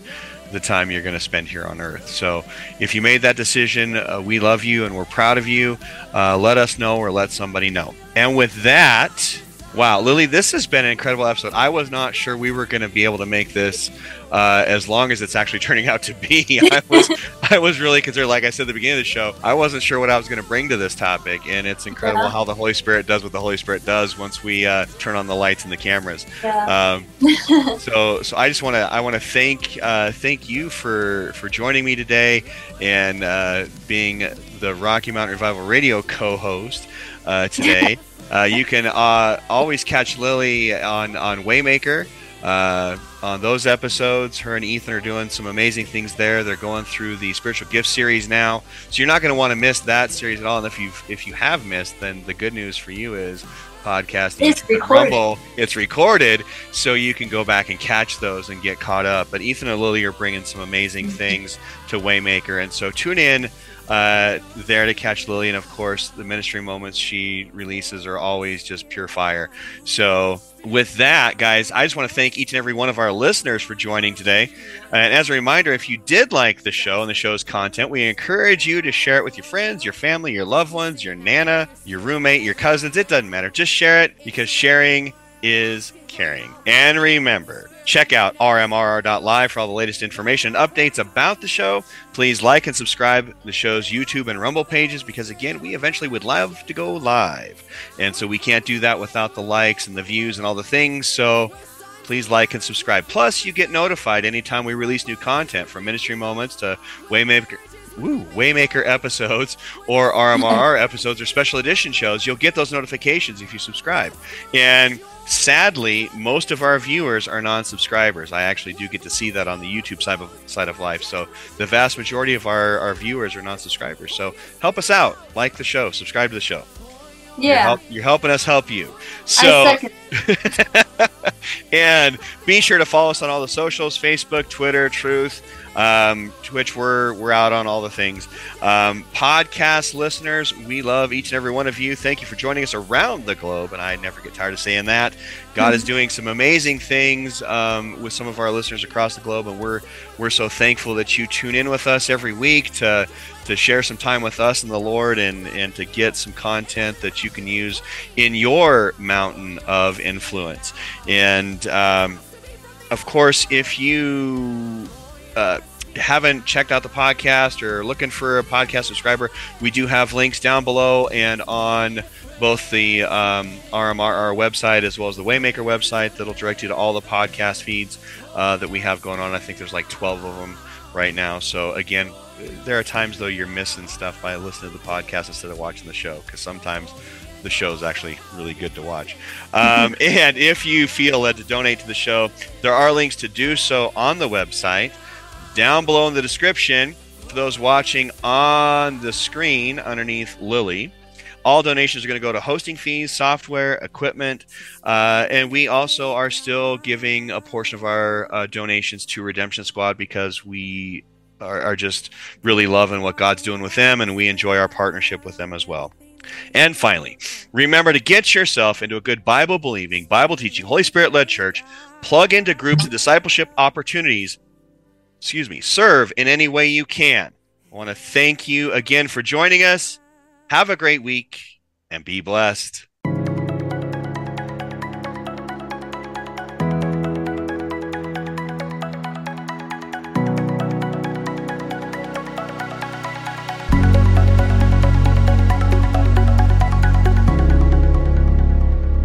the time you're going to spend here on earth. So if you made that decision uh, we love you and we're proud of you uh, let us know or let somebody know. And with that wow lily this has been an incredible episode i was not sure we were going to be able to make this uh, as long as it's actually turning out to be. I was I was really concerned. Like I said at the beginning of the show, I wasn't sure what I was going to bring to this topic, and it's incredible Yeah. how the Holy Spirit does what the Holy Spirit does once we uh, turn on the lights and the cameras. Yeah. Um, so so I just want to I want to thank uh, thank you for for joining me today and uh, being the Rocky Mountain Revival Radio co-host uh, today. Uh, you can uh, always catch Lily on on Waymaker. Uh, on those episodes, her and Ethan are doing some amazing things there. They're going through the spiritual gift series now, so you're not going to want to miss that series at all. And if you if you have missed, then the good news for you is podcast It's recorded. Rumble. It's recorded, so you can go back and catch those and get caught up. But Ethan and Lily are bringing some amazing Mm-hmm. things to Waymaker, and so tune in uh, there to catch Lily. And of course, the ministry moments she releases are always just pure fire. So, with that, guys, I just want to thank each and every one of our listeners for joining today. And as a reminder, if you did like the show and the show's content, we encourage you to share it with your friends, your family, your loved ones, your nana, your roommate, your cousins. It doesn't matter. Just share it because sharing is caring. And remember, check out rmrr.live for all the latest information and updates about the show. Please like and subscribe the show's YouTube and Rumble pages because, again, we eventually would love to go live. And so we can't do that without the likes and the views and all the things. So please like and subscribe. Plus, you get notified anytime we release new content from Ministry Moments to Waymaker. Woo, Waymaker episodes or RMRR episodes or special edition shows, you'll get those notifications if you subscribe. And sadly, most of our viewers are non-subscribers. I actually do get to see that on the YouTube side of side of life. So the vast majority of our, our viewers are non-subscribers. So help us out, like the show, subscribe to the show. You're, yeah. help, you're helping us help you. So and be sure to follow us on all the socials facebook twitter truth um, twitch we're, we're out on all the things. Um, podcast listeners we love each and every one of you. Thank you for joining us around the globe and i never get tired of saying that. God is doing some amazing things um, with some of our listeners across the globe and we're we're so thankful that you tune in with us every week to to share some time with us and the Lord and, and to get some content that you can use in your mountain of influence. And um, of course, if you uh, haven't checked out the podcast or looking for a podcast subscriber, we do have links down below and on both the um, RMRR website as well as the Waymaker website that'll direct you to all the podcast feeds uh, that we have going on. I think there's like 12 of them right now. So again, there are times though you're missing stuff by listening to the podcast instead of watching the show because sometimes the show is actually really good to watch. Um, and if you feel led to donate to the show, there are links to do so on the website down below in the description for those watching on the screen underneath Lily. All donations are going to go to hosting fees, software, equipment, uh, and we also are still giving a portion of our uh, donations to Redemption Squad because we are, are just really loving what God's doing with them, and we enjoy our partnership with them as well. And finally, remember to get yourself into a good Bible believing, Bible teaching, Holy Spirit led church. Plug into groups and discipleship opportunities. Excuse me, serve in any way you can. I want to thank you again for joining us. Have a great week and be blessed.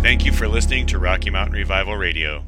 Thank you for listening to Rocky Mountain Revival Radio.